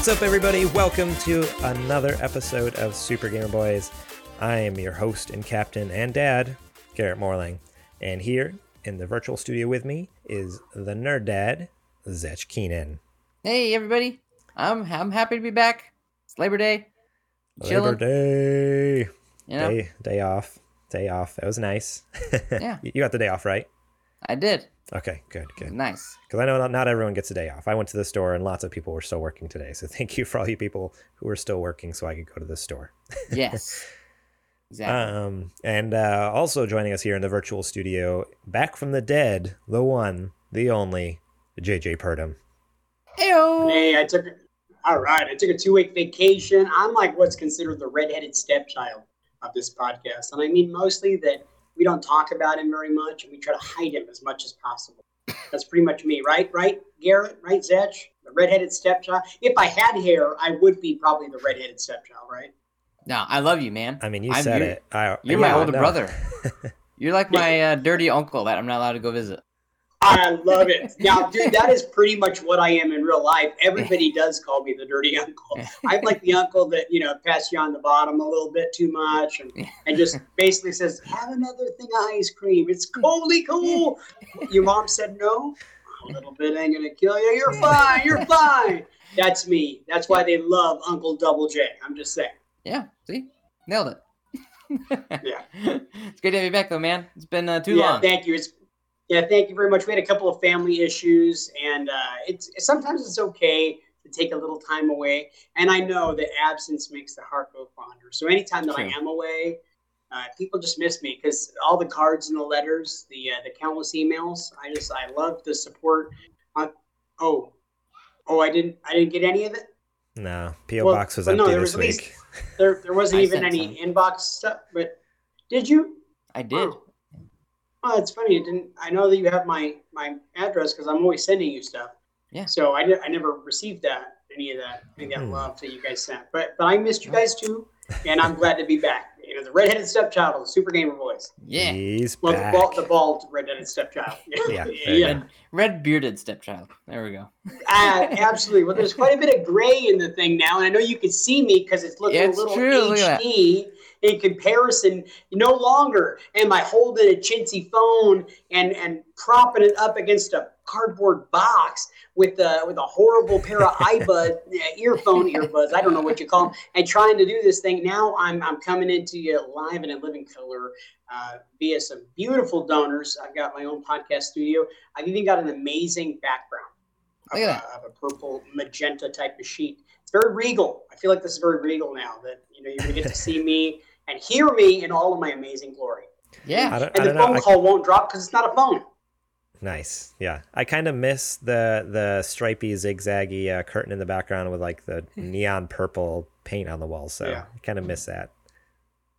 What's up, everybody? Welcome to another episode of Super Gamer Boys. I am your host and captain and dad, Garrett Morling. And here in the virtual studio with me is the nerd dad, Zech Keenan. Hey everybody, I'm I'm happy to be back. It's Labor Day. Labor Day. You know, Day, day off. Day off. That was nice. Yeah. You got the day off, right? I did. Okay, good, good. Nice. Because I know not, not everyone gets a day off. I went to the store and lots of people were still working today. So thank you for all you people who were still working so I could go to the store. Yes. exactly. Um, and uh, also joining us here in the virtual studio, back from the dead, the one, the only, JJ Purdom. Heyo. Hey, I took all right. I took a two week vacation. I'm like what's considered the redheaded stepchild of this podcast, and I mean mostly that we don't talk about him very much, and we try to hide him as much as possible. That's pretty much me, right? Right, Garrett? Right, Zech? The redheaded stepchild. If I had hair, I would be probably the redheaded stepchild, right? No, I love you, man. I mean, you I'm- said you're- it. I, You're yeah, my older no. brother. You're like my uh, dirty uncle that I'm not allowed to go visit. I love it. Now, dude, that is pretty much what I am in real life. Everybody does call me the dirty uncle. I'm like the uncle that, you know, pats you on the bottom a little bit too much and, and just basically says, have another thing of ice cream. It's coolly cool. Your mom said no. A little bit ain't going to kill you. You're fine. You're fine. That's me. That's why they love Uncle Double J. I'm just saying. Yeah. See, nailed it. Yeah. It's good to have you back, though, man. It's been uh, too yeah, long. thank you. It's yeah, thank you very much. We had a couple of family issues, and uh, it's sometimes it's okay to take a little time away. And I know that absence makes the heart go fonder. So anytime that I am away, uh, people just miss me because all the cards and the letters, the uh, the countless emails. I just I love the support. Uh, oh, oh, I didn't I didn't get any of it. No, P.O. Well, Box was but no, empty there this was at least there there wasn't even sent any inbox stuff. But did you? I did. Oh. Oh, it's funny. It didn't. I know that you have my my address because I'm always sending you stuff. Yeah. So I, di- I never received that any of that any of that Hmm. love that you guys sent. But but I missed you guys too, and I'm glad to be back. You know, the redheaded stepchild of the Super Gamer Boys. Yeah. He's Well, back. the bald, the bald redheaded stepchild. Yeah, yeah. Red, red bearded stepchild. There we go. Uh, absolutely. Well, there's quite a bit of gray in the thing now, and I know you can see me because it's looking Yeah, a little true. Look at that. HD in comparison. No longer am I holding a chintzy phone and and propping it up against a cardboard box with a with a horrible pair of iBud uh, earphone earbuds. I don't know what you call them, and trying to do this thing. Now I'm I'm coming into you live and in living color. Uh, via some beautiful donors. I've got my own podcast studio. I've even got an amazing background Look at a, of a purple magenta type of sheet. It's very regal. I feel like this is very regal now that you know you're gonna get to see me and hear me in all of my amazing glory. Yeah. I don't, I And the don't know. phone I- call won't drop because it's not a phone. Nice. Yeah. I kind of miss the the stripy zigzaggy uh, curtain in the background with like the neon purple paint on the wall. So Yeah. I kind of miss that.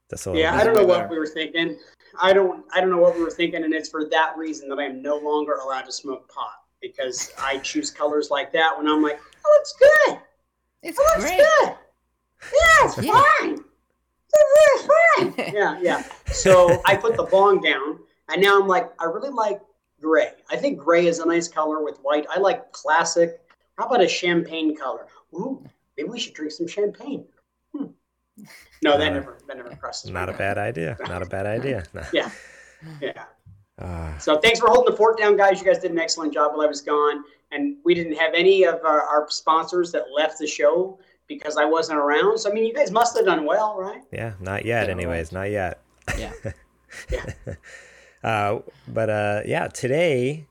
Just a Yeah. I don't know way what better. we were thinking. I don't I don't know what we were thinking, and it's for that reason that I am no longer allowed to smoke pot because I choose colors like that when I'm like, oh, it's good. It's Oh, it's great. good. Yeah, it's Yeah. fine. It's fine. yeah, yeah. So I put the bong down, and now I'm like, I really like gray. I think gray is a nice color with white. I like classic. How about a champagne color? Ooh, maybe we should drink some champagne. Hmm. No, that Not a- never, that never crosses. my Not a bad idea. Not a bad idea. No. Yeah, yeah. Ah, So thanks for holding the fort down, guys. You guys did an excellent job while I was gone, and we didn't have any of our, our sponsors that left the show because I wasn't around. So I mean, you guys must have done well, right? yeah, not yet. Yeah, Anyways, not yet. Yeah. Uh, but uh, yeah, today,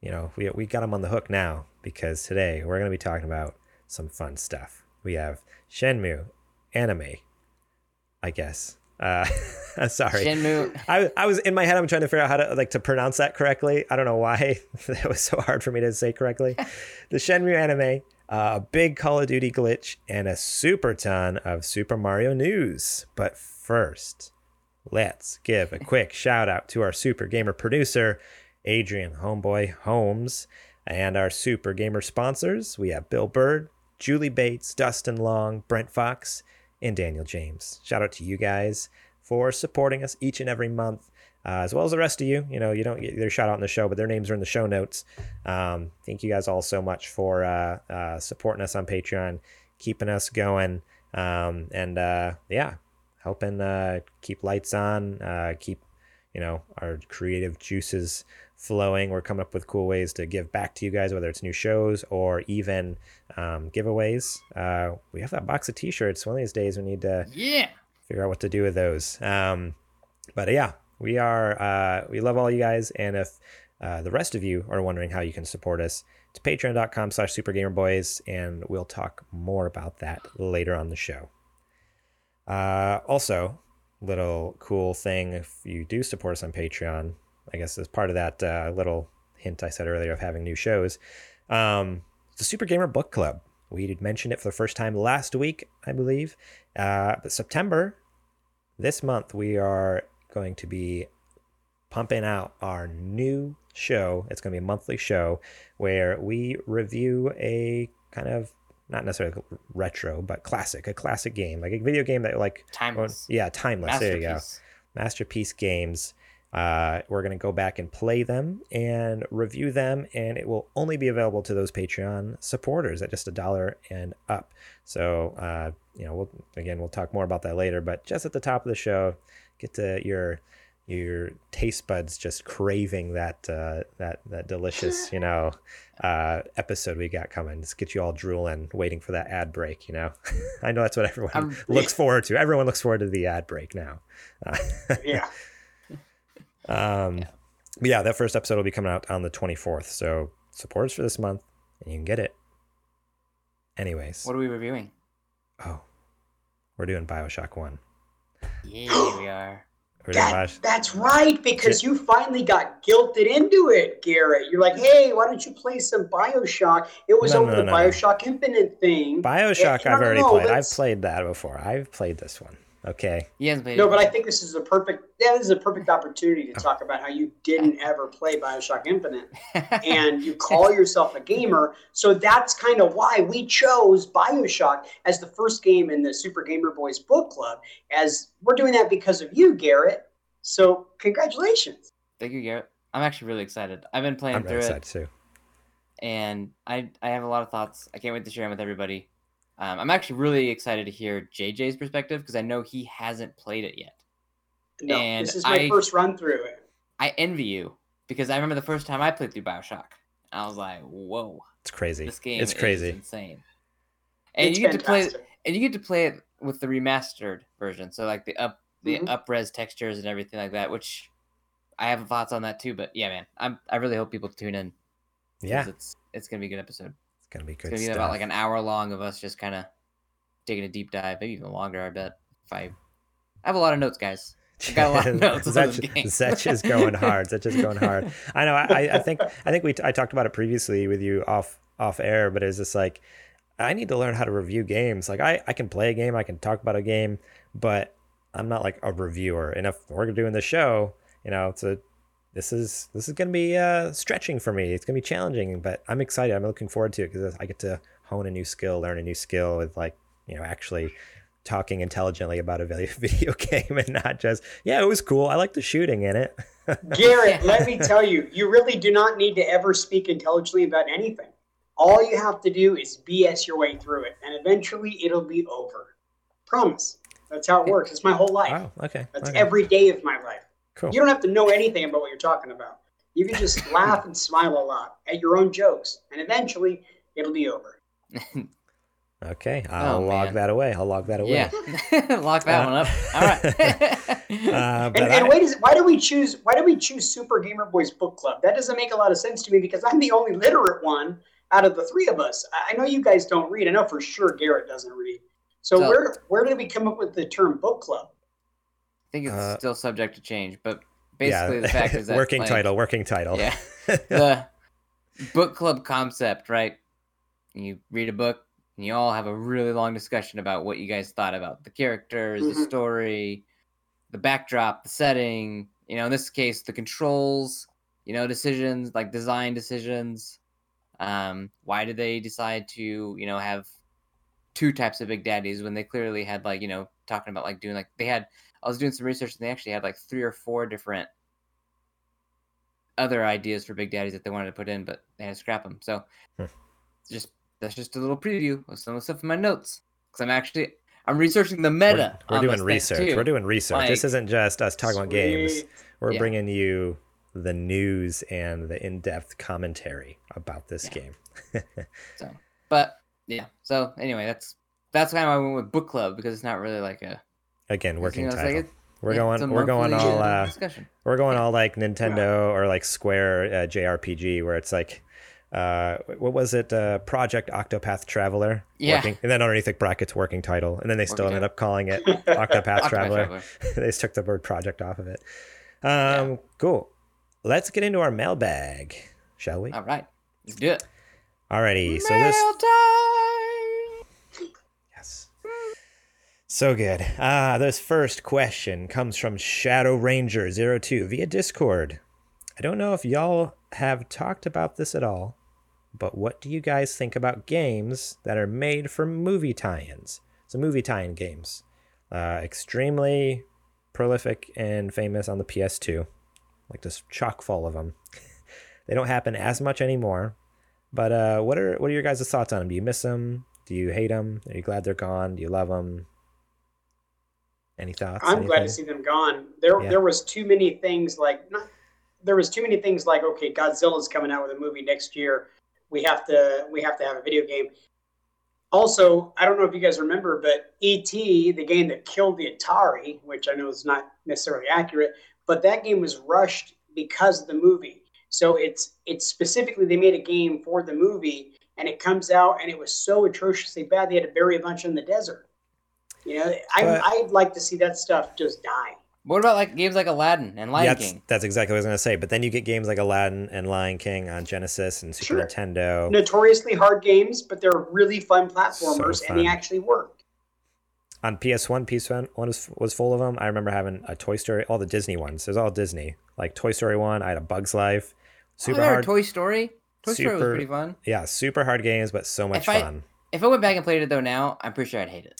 you know, we we got them on the hook now because today we're gonna be talking about some fun stuff. We have Shenmue anime, I guess. Uh, sorry. Shenmue. I, I was in my head. I'm trying to figure out how to like to pronounce that correctly. I don't know why that was so hard for me to say correctly. the Shenmue anime, a big Call of Duty glitch, and a super ton of Super Mario news. But first, let's give a quick shout out to our Super Gamer producer, Adrian Homeboy Holmes, and our Super Gamer sponsors. We have Bill Bird, Julie Bates, Dustin Long, Brent Fox, and Daniel James. Shout out to you guys for supporting us each and every month. Uh, as well as the rest of you. You know, you don't get their shout out in the show, but their names are in the show notes. Um, thank you guys all so much for uh, uh, supporting us on Patreon, keeping us going, um, and uh, yeah, helping uh, keep lights on, uh, keep you know our creative juices flowing. We're coming up with cool ways to give back to you guys, whether it's new shows or even um, giveaways. Uh, we have that box of T-shirts. One of these days, we need to Yeah. figure out what to do with those. Um, but yeah, we are uh, we love all you guys, and if uh, the rest of you are wondering how you can support us, it's patreon.com slash supergamerboys, and we'll talk more about that later on the show. Uh, also, little cool thing if you do support us on Patreon, I guess as part of that uh, little hint I said earlier of having new shows, um, the Super Gamer Book Club. We mentioned it for the first time last week, I believe. Uh, but September, this month, we are going to be pumping out our new show. It's going to be a monthly show where we review a kind of not necessarily retro, but classic, a classic game, like a video game that like Timeless. yeah, timeless. There you go Masterpiece. masterpiece games. Uh, we're going to go back and play them and review them, and it will only be available to those Patreon supporters at just a dollar and up. So, uh, you know, we'll again we'll talk more about that later. But just at the top of the show, get to your your taste buds just craving that uh, that that delicious you know uh, episode we got coming. Just get you all drooling, waiting for that ad break. You know, I know that's what everyone I'm- looks forward to. Everyone looks forward to the ad break now. Uh, Yeah. um, but yeah, that first episode will be coming out on the 24th. So support us for this month, and you can get it. Anyways, What are we reviewing? oh, we're doing Bioshock One. Yeah, we are. We're That, Bios- that's right, because you finally got guilted into it, Garrett. You're like, hey, why don't you play some Bioshock? It was No, over no, the no, no. Bioshock Infinite thing. Bioshock. Yeah, I've no, already no, played. I've played that before. I've played this one. Okay. He hasn't played No, it. but I think this is a perfect. Yeah, this is a perfect opportunity to talk about how you didn't ever play Bioshock Infinite, and you call yourself a gamer. So that's kind of why we chose Bioshock as the first game in the Super Gamer Boys book club. As we're doing that because of you, Garrett. So congratulations. Thank you, Garrett. I'm actually really excited. I've been playing I'm through really it, excited too. and I I have a lot of thoughts. I can't wait to share them with everybody. Um, I'm actually really excited to hear JJ's perspective because I know he hasn't played it yet. No, And this is my I- first run through it. I envy you because I remember the first time I played through Bioshock. I was like, "Whoa, It's crazy. this game it's is crazy. insane!" And It's you get to play, and you get to play it with the remastered version, so like the up the Mhm. up-res textures and everything like that. Which I have thoughts on that too. But yeah, man, I'm I really hope people tune in. Yeah, it's it's gonna be a good episode. It's gonna be It's good gonna be about like an hour long of us just kind of taking a deep dive, maybe even longer. I bet. If I, I have a lot of notes, guys. I got a lot of notes Zetch, game. Is going hard. Zetch is going hard. I know. I, I think. I think we. I talked about it previously with you off off air, but it's just like I need to learn how to review games. Like I, I can play a game, I can talk about a game, but I'm not like a reviewer. And if we're doing the show, you know, it's a this is this is gonna be uh, stretching for me. It's gonna be challenging, but I'm excited. I'm looking forward to it because I get to hone a new skill, learn a new skill with like you know actually talking intelligently about a video video game and not just yeah it was cool. I like the shooting in it. Garrett, let me tell you, you really do not need to ever speak intelligently about anything. All you have to do is BS your way through it, and eventually it'll be over. Promise. That's how it works. It's my whole life. Wow. Okay. That's okay. every day of my life. Cool. You don't have to know anything about what you're talking about. You can just laugh and smile a lot at your own jokes, and eventually it'll be over. Okay, I'll Oh, log man. that away. I'll log that away. Yeah, lock that Uh, one up. All right. Uh, but And, and I- wait, is, why do we choose? Why do we choose Super Gamer Boys Book Club? That doesn't make a lot of sense to me because I'm the only literate one out of the three of us. I I know you guys don't read. I know for sure Garrett doesn't read. So, So- where where did we come up with the term book club? I think it's Uh, still subject to change, but yeah, basically the fact is that working like, title, working title. Yeah, the book club concept, right? You read a book, and you all have a really long discussion about what you guys thought about the characters, the Mhm. story, the backdrop, the setting. You know, in this case, the controls. You know, decisions like design decisions. Um, why did they decide to, you know, have two types of big daddies when they clearly had like, you know, talking about like doing like they had. I was doing some research and they actually had like three or four different other ideas for Big Daddies that they wanted to put in, but they had to scrap them. So Hmm. just that's just a little preview of some of the stuff in my notes because I'm actually I'm researching the meta. We're, we're doing research. We're doing research. this isn't just us talking about games. We're Yeah. bringing you the news and the in-depth commentary about this Yeah. game. So, but yeah. So anyway, that's that's why I went with book club because it's not really like a Again, working it's like title. we're yeah, going. We're going all. uh, discussion. we're going Yeah. all like Nintendo or like Square uh, JRPG, where it's like, uh, what was it? Uh, Project Octopath Traveler. Yeah. Working, and then underneath the brackets, working title, and then they still Working ended up calling it Octopath Traveler. Traveler. they just took the word project off of it. Um, Cool. Let's get into our mailbag, shall we? All right, let's do it. Alrighty. So this. Time! Yes. So good. Ah, this first question comes from Shadow Ranger 02 via Discord. I don't know if y'all have talked about this at all, but what do you guys think about games that are made for movie tie-ins? So movie tie-in games. Uh, extremely prolific and famous on the PS2. Like just chock full of them. they don't happen as much anymore. But uh, what are what are your guys' thoughts on them? Do you miss them? Do you hate them? Are you glad they're gone? Do you love them? Any thoughts? I'm glad to see them gone. There, Yeah. there was too many things like not. There was too many things like okay, Godzilla's coming out with a movie next year. We have to, we have to have a video game. Also, I don't know if you guys remember, but E.T., the game that killed the Atari, which I know is not necessarily accurate, but that game was rushed because of the movie. So it's it's specifically they made a game for the movie, and it comes out and it was so atrociously bad they had to bury a bunch in the desert. You know, I, But- I'd like to see that stuff just die. What about like games like Aladdin and Lion Yeah, that's, King? that's exactly what I was gonna say. But then you get games like Aladdin and Lion King on Genesis and Super Sure. Nintendo. Notoriously hard games, but they're really fun platformers, So and they actually work. On PS1, PS1 was, was full of them. I remember having a Toy Story, all the Disney ones. It was all Disney. Like Toy Story 1, I had a Bug's Life. Super oh, there, hard. Toy Story. Toy Story was pretty fun. yeah, super hard games, but so much If I- fun. If I went back and played it though now, I'm pretty sure I'd hate it.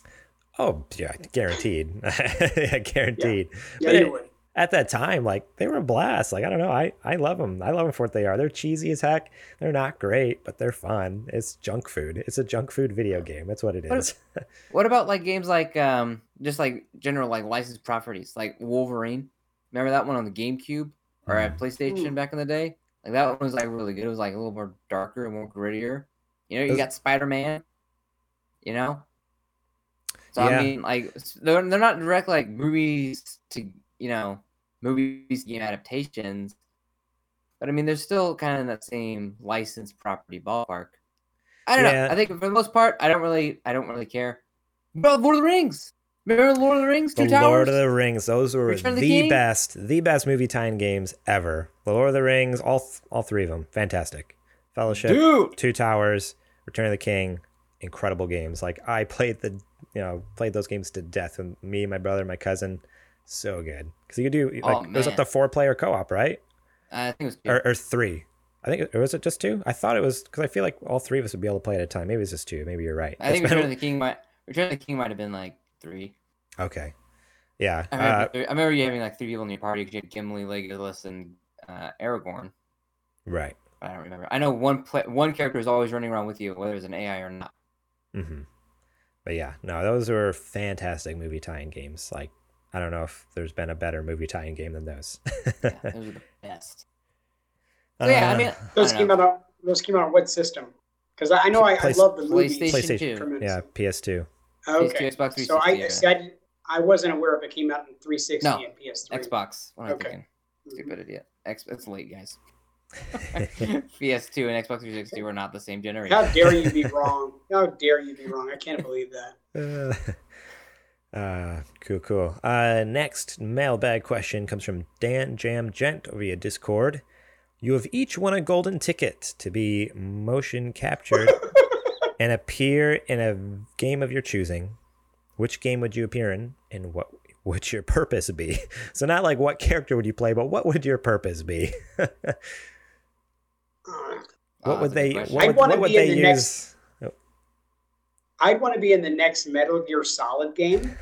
Oh, yeah, guaranteed. yeah, guaranteed. Yeah, But you it- at that time, like they were a blast. Like I don't know, I I love them. I love them for what they are. They're cheesy as heck. They're not great, but they're fun. It's junk food. It's a junk food video game. That's what it is. What- is. What about like games like um just like general like licensed properties like Wolverine? Remember that one on the GameCube or at PlayStation Mm. back in the day? Like that one was like really good. It was like a little more darker and more grittier. You know, you Those- got Spider Man. You know. So Yeah. I mean, like they're they're not direct like movies to you know movies game adaptations, but I mean they're still kind of in that same licensed property ballpark. I don't Yeah. know. I think for the most part, I don't really I don't really care. But Lord of the Rings. Remember Lord of the Rings? the Towers. Lord of the Rings. Those were Return the, the best, the best movie tie-in games ever. The Lord of the Rings, all th- all three of them, fantastic. Fellowship, Dude. Two Towers, Return of the King, incredible games. Like I played the, you know, played those games to death with me, my brother, my cousin. So good because you could do like Oh, it was up to four player co-op, right? I think it was two. Or, or three. I think it was it just two. I thought it was because I feel like all three of us would be able to play at a time. Maybe it's just two. Maybe you're right. I think Return of the King might Return of the King might have been like three. okay. Yeah. I remember, Uh, I remember you having like three people in your party. You had Gimli, Legolas, and uh, Aragorn. right. I don't remember. I know one play, one character is always running around with you, whether it's an AI or not. hmm But yeah, no, those were fantastic movie tie-in games. Like, I don't know if there's been a better movie tie-in game than those. Yeah, those are the best. So yeah, I Uh, mean, Those I came know. out on those came out on what system? Because I, I know I, I love the movies. PlayStation, PlayStation. 2. yeah, PS2. Okay. PS2, Xbox So 360. I, see, I I wasn't aware if it came out in 360 No. and PS3. Xbox. What am I Okay. thinking? Mhm. Stupid idiot. X, it's late, guys. PS2 and Xbox 360 were not the same generation. How dare you be wrong? How dare you be wrong? I can't believe that. Uh, uh, cool, cool. Uh, next mailbag question comes from Dan Jam Gent over via Discord. You have each won a golden ticket to be motion captured and appear in a game of your choosing. Which game would you appear in, and what would your purpose be? So not like what character would you play, but what would your purpose be? Uh, what Oh, would that's they? What I'd would, wanna what would in they the use? next- I'd want to be in the next Metal Gear Solid game,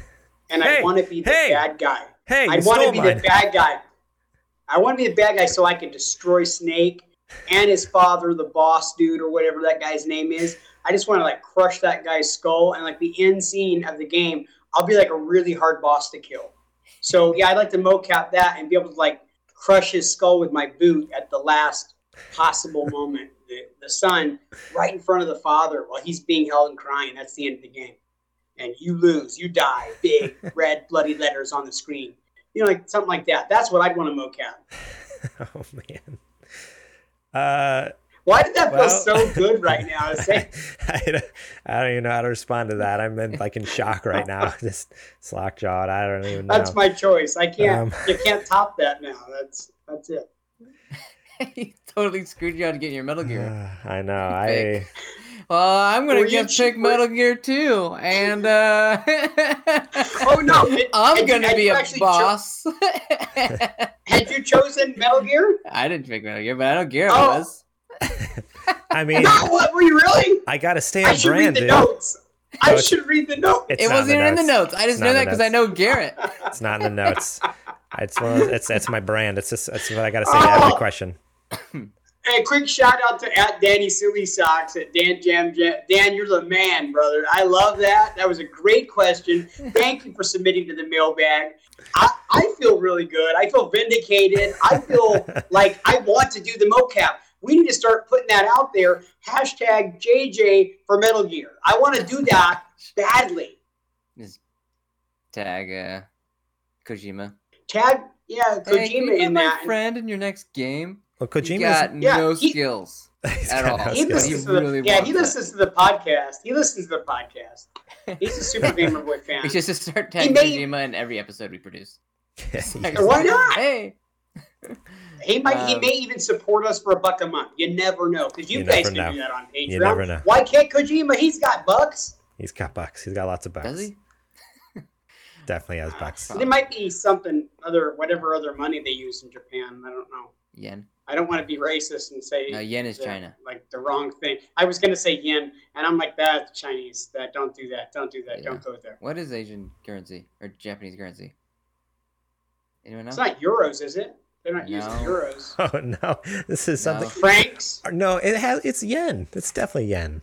and Hey, I want to be the hey, bad guy. Hey, I want to be mine. the bad guy. I want to be the bad guy so I can destroy Snake and his father, the boss dude or whatever that guy's name is. I just want to like crush that guy's skull and like the end scene of the game. I'll be like a really hard boss to kill. So yeah, I'd like to mocap that and be able to like crush his skull with my boot at the last possible moment. The, the son right in front of the father while he's being held and crying. That's the end of the game. And you lose, you die. Big red bloody letters on the screen. You know, like something like that. That's what I'd want to mocap. oh man. Uh, Why did that Well- feel so good right now? I I, don't, I don't even know how to respond to that. I'm in, like in shock right now, just slack jawed. I don't even know. that's my choice. I can't. Um, you can't top that now. That's that's it. he totally screwed you out of getting your Metal Gear. I know. I Well, I'm gonna Were you get cheap- pick Metal Gear too, and uh, Oh no! It- I'm had gonna had be a actually cho- boss. had you chosen Metal Gear? I didn't pick Metal Gear, but I don't care. Oh. It was. I mean, No, what were you really? I gotta stay I on should brand, read the dude. notes. I it's- should read the notes. It's it wasn't even in the notes. I just Not know that because I know Garrett. It's not in the notes. It's one of, it's it's my brand. It's just it's what I gotta say to every Oh. question. Hey, quick shout out to at Danny Silly Socks at Dan Jam Jam. Dan, you're the man, brother. I love that. That was a great question. Thank you for submitting to the mailbag. I, I feel really good. I feel vindicated. I feel like I want to do the mocap. We need to start putting that out there. Hashtag JJ for Metal Gear. I want to do that badly. Just tag uh, Kojima. Tag, yeah, Hey, can you Kojima be in my that. friend in your next game. Well, Kojima's got Yeah, no he- skills. he's at all. no He He skills. listens to really the, yeah, he wants listens to the podcast. He listens to the podcast. He's a Super Gamer Boy fan. We should just start tagging may- Kojima in every episode we produce. Why not? Hey, He might. he Um, may even support us for a buck a month. You never know, because you, You guys never can know. do that on Patreon. You never know. Why can't Kojima? He's got bucks. He's got bucks. He's got lots of bucks. does he? Definitely has bucks. There might be something other, whatever other money they use in Japan. I don't know. Yen. I don't want to be racist and say No, yen is the- China. like the wrong thing. I was gonna say yen, and I'm like that's Chinese. That don't do that. Don't do that. Yeah. Don't go there. What is Asian currency or Japanese currency? Anyone know? It's not euros, is it? They're not using No. euros. Oh no, this is something. No. Francs. No, it has. It's yen. It's definitely yen.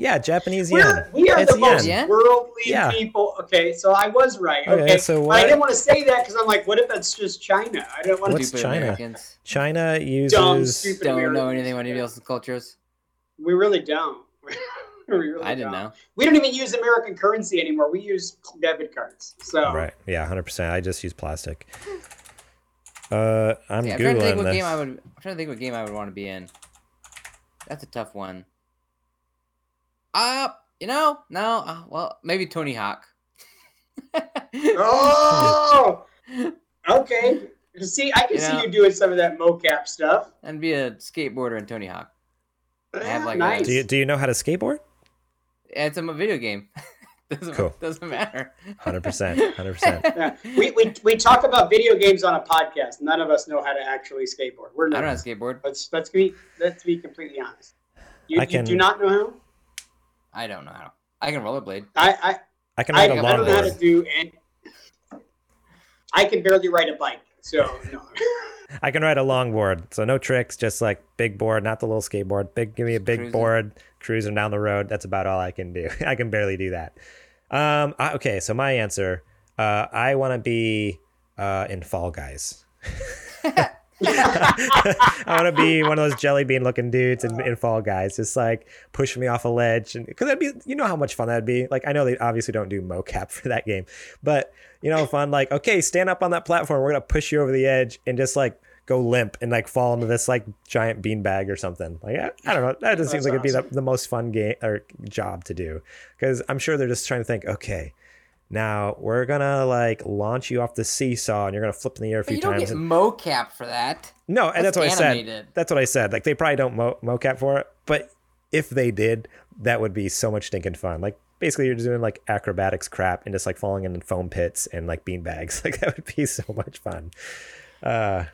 Yeah, Japanese yen. We're, we are It's the most yen. worldly Yeah. people. Okay, so I was right. Okay, Okay, so But I didn't want to say that because I'm like, what if that's just China? I don't want to. What's Stupid China? Americans China Dumb, uses. stupid don't know anything about anybody else's cultures. We really don't. we really I didn't don't. know. We don't even use American currency anymore. We use debit cards. So Right. Yeah, hundred percent. I just use plastic. Uh, I'm Yeah, I'm trying to think what this. game I would. I'm trying to think what game I would want to be in. That's a tough one. Uh, you know, no. Uh, well, maybe Tony Hawk. Oh, okay. See, I can You see know- you doing some of that mocap stuff. and be a skateboarder in Tony Hawk. I have, like, a- nice. Do you do you know how to skateboard? It's a video game. doesn't Cool. doesn't matter. Hundred percent. Hundred percent. Yeah. We, we, we talk about video games on a podcast. None of us know how to actually skateboard. We're not. I not. don't have a skateboard. Let's let's be let's be completely honest. You, I you can- do not know how. I don't know how. I can rollerblade. I I can I, I, ride a I don't know how to do and I can barely ride a bike. So no. I can ride a longboard. So no tricks, just like big board, not the little skateboard. Big, give me a big cruising. board, cruising down the road. That's about all I can do. I can barely do that. Um. I, okay. So my answer. Uh. I want to be. Uh. In Fall Guys. I want to be one of those jelly bean looking dudes in, in Fall Guys, just like push me off a ledge, and because that'd be, you know how much fun that'd be. Like I know they obviously don't do mocap for that game, but you know, fun. Like okay, stand up on that platform, we're gonna push you over the edge and just like go limp and like fall into this like giant bean bag or something. Like I, I don't know, that just seems That's like it'd be the, the most fun game or job to do because I'm sure they're just trying to think, okay. Now we're gonna like launch you off the seesaw, and you're gonna flip in the air a But few you don't times. get and- mocap for that. no, and that's, That's what I said. That's what I said. Like they probably don't mo- mocap for it, but if they did, that would be so much stinking fun. Like basically, you're just doing like acrobatics crap and just like falling in foam pits and like bean bags. Like that would be so much fun. Uh,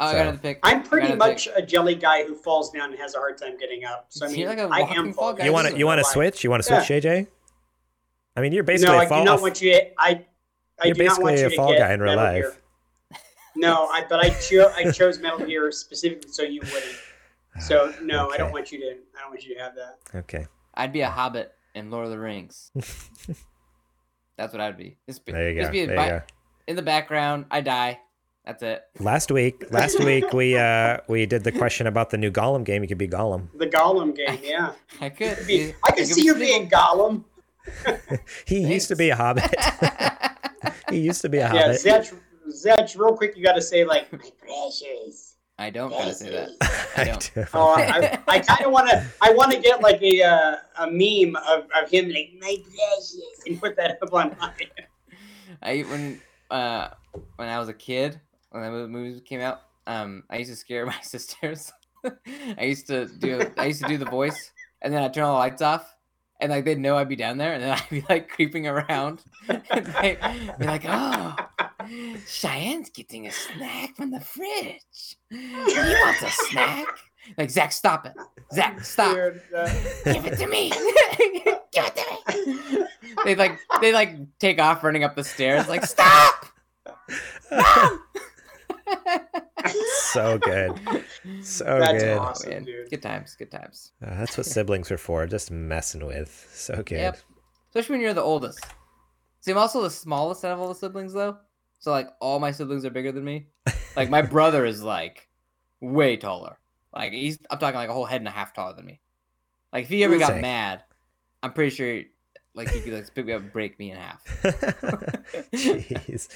Oh, I So- got another pick. I'm pretty gotta much pick. a jelly guy who falls down and has a hard time getting up. So I You're mean, like a I walking am Fall fall Guy. guy. you want this to you want to switch? You want to switch, JJ? I mean, you're No, basically I a fall. do not want you. I I you're do not want you a to fall get guy in real Metal life. Gear. No, I but I chose I chose Metal Gear specifically so you wouldn't. So no, I don't want you to. I don't want you to have that. Okay. I'd be a hobbit in Lord of the Rings. That's what I'd be. Just be, There you just go. be There by- you go. in the background. I die. That's it. Last week, last week we uh we did the question about the new Gollum game. You could be Gollum. The Gollum game, yeah. I could. Be- I could see you being Gollum. He used to be a hobbit. he used to be a Yeah, hobbit. Zetch, Zetch, real quick, you got to say like my precious. I don't gotta say that. I I don't. do. Oh, I, I kind of want to. I want to get like a uh, a meme of, of him like my precious and put that up on my. I when uh when I was a kid when the movies came out, um, I used to scare my sisters. I used to do I used to do the voice, and then I turn all the lights off, and like they'd know I'd be down there, and then I'd be like creeping around, and they'd be like, "Oh, Cheyenne's getting a snack from the fridge. He wants a snack." Like Zach, stop it! Zach, stop! Dude, uh, Give it to me! Give it to me! they like they like take off running up the stairs. Like stop! so good. So That's good. awesome. Man, dude. Good times, good times. Uh, that's what siblings are for. Just messing with. So good. Yep. Especially when you're the oldest. See, I'm also the smallest out of all the siblings, though. So like all my siblings are bigger than me. Like my brother is like way taller. Like he's I'm talking like a whole head and a half taller than me. Like if he ever got Sick. mad, I'm pretty sure like he could like pick me up and break me in half. Jeez.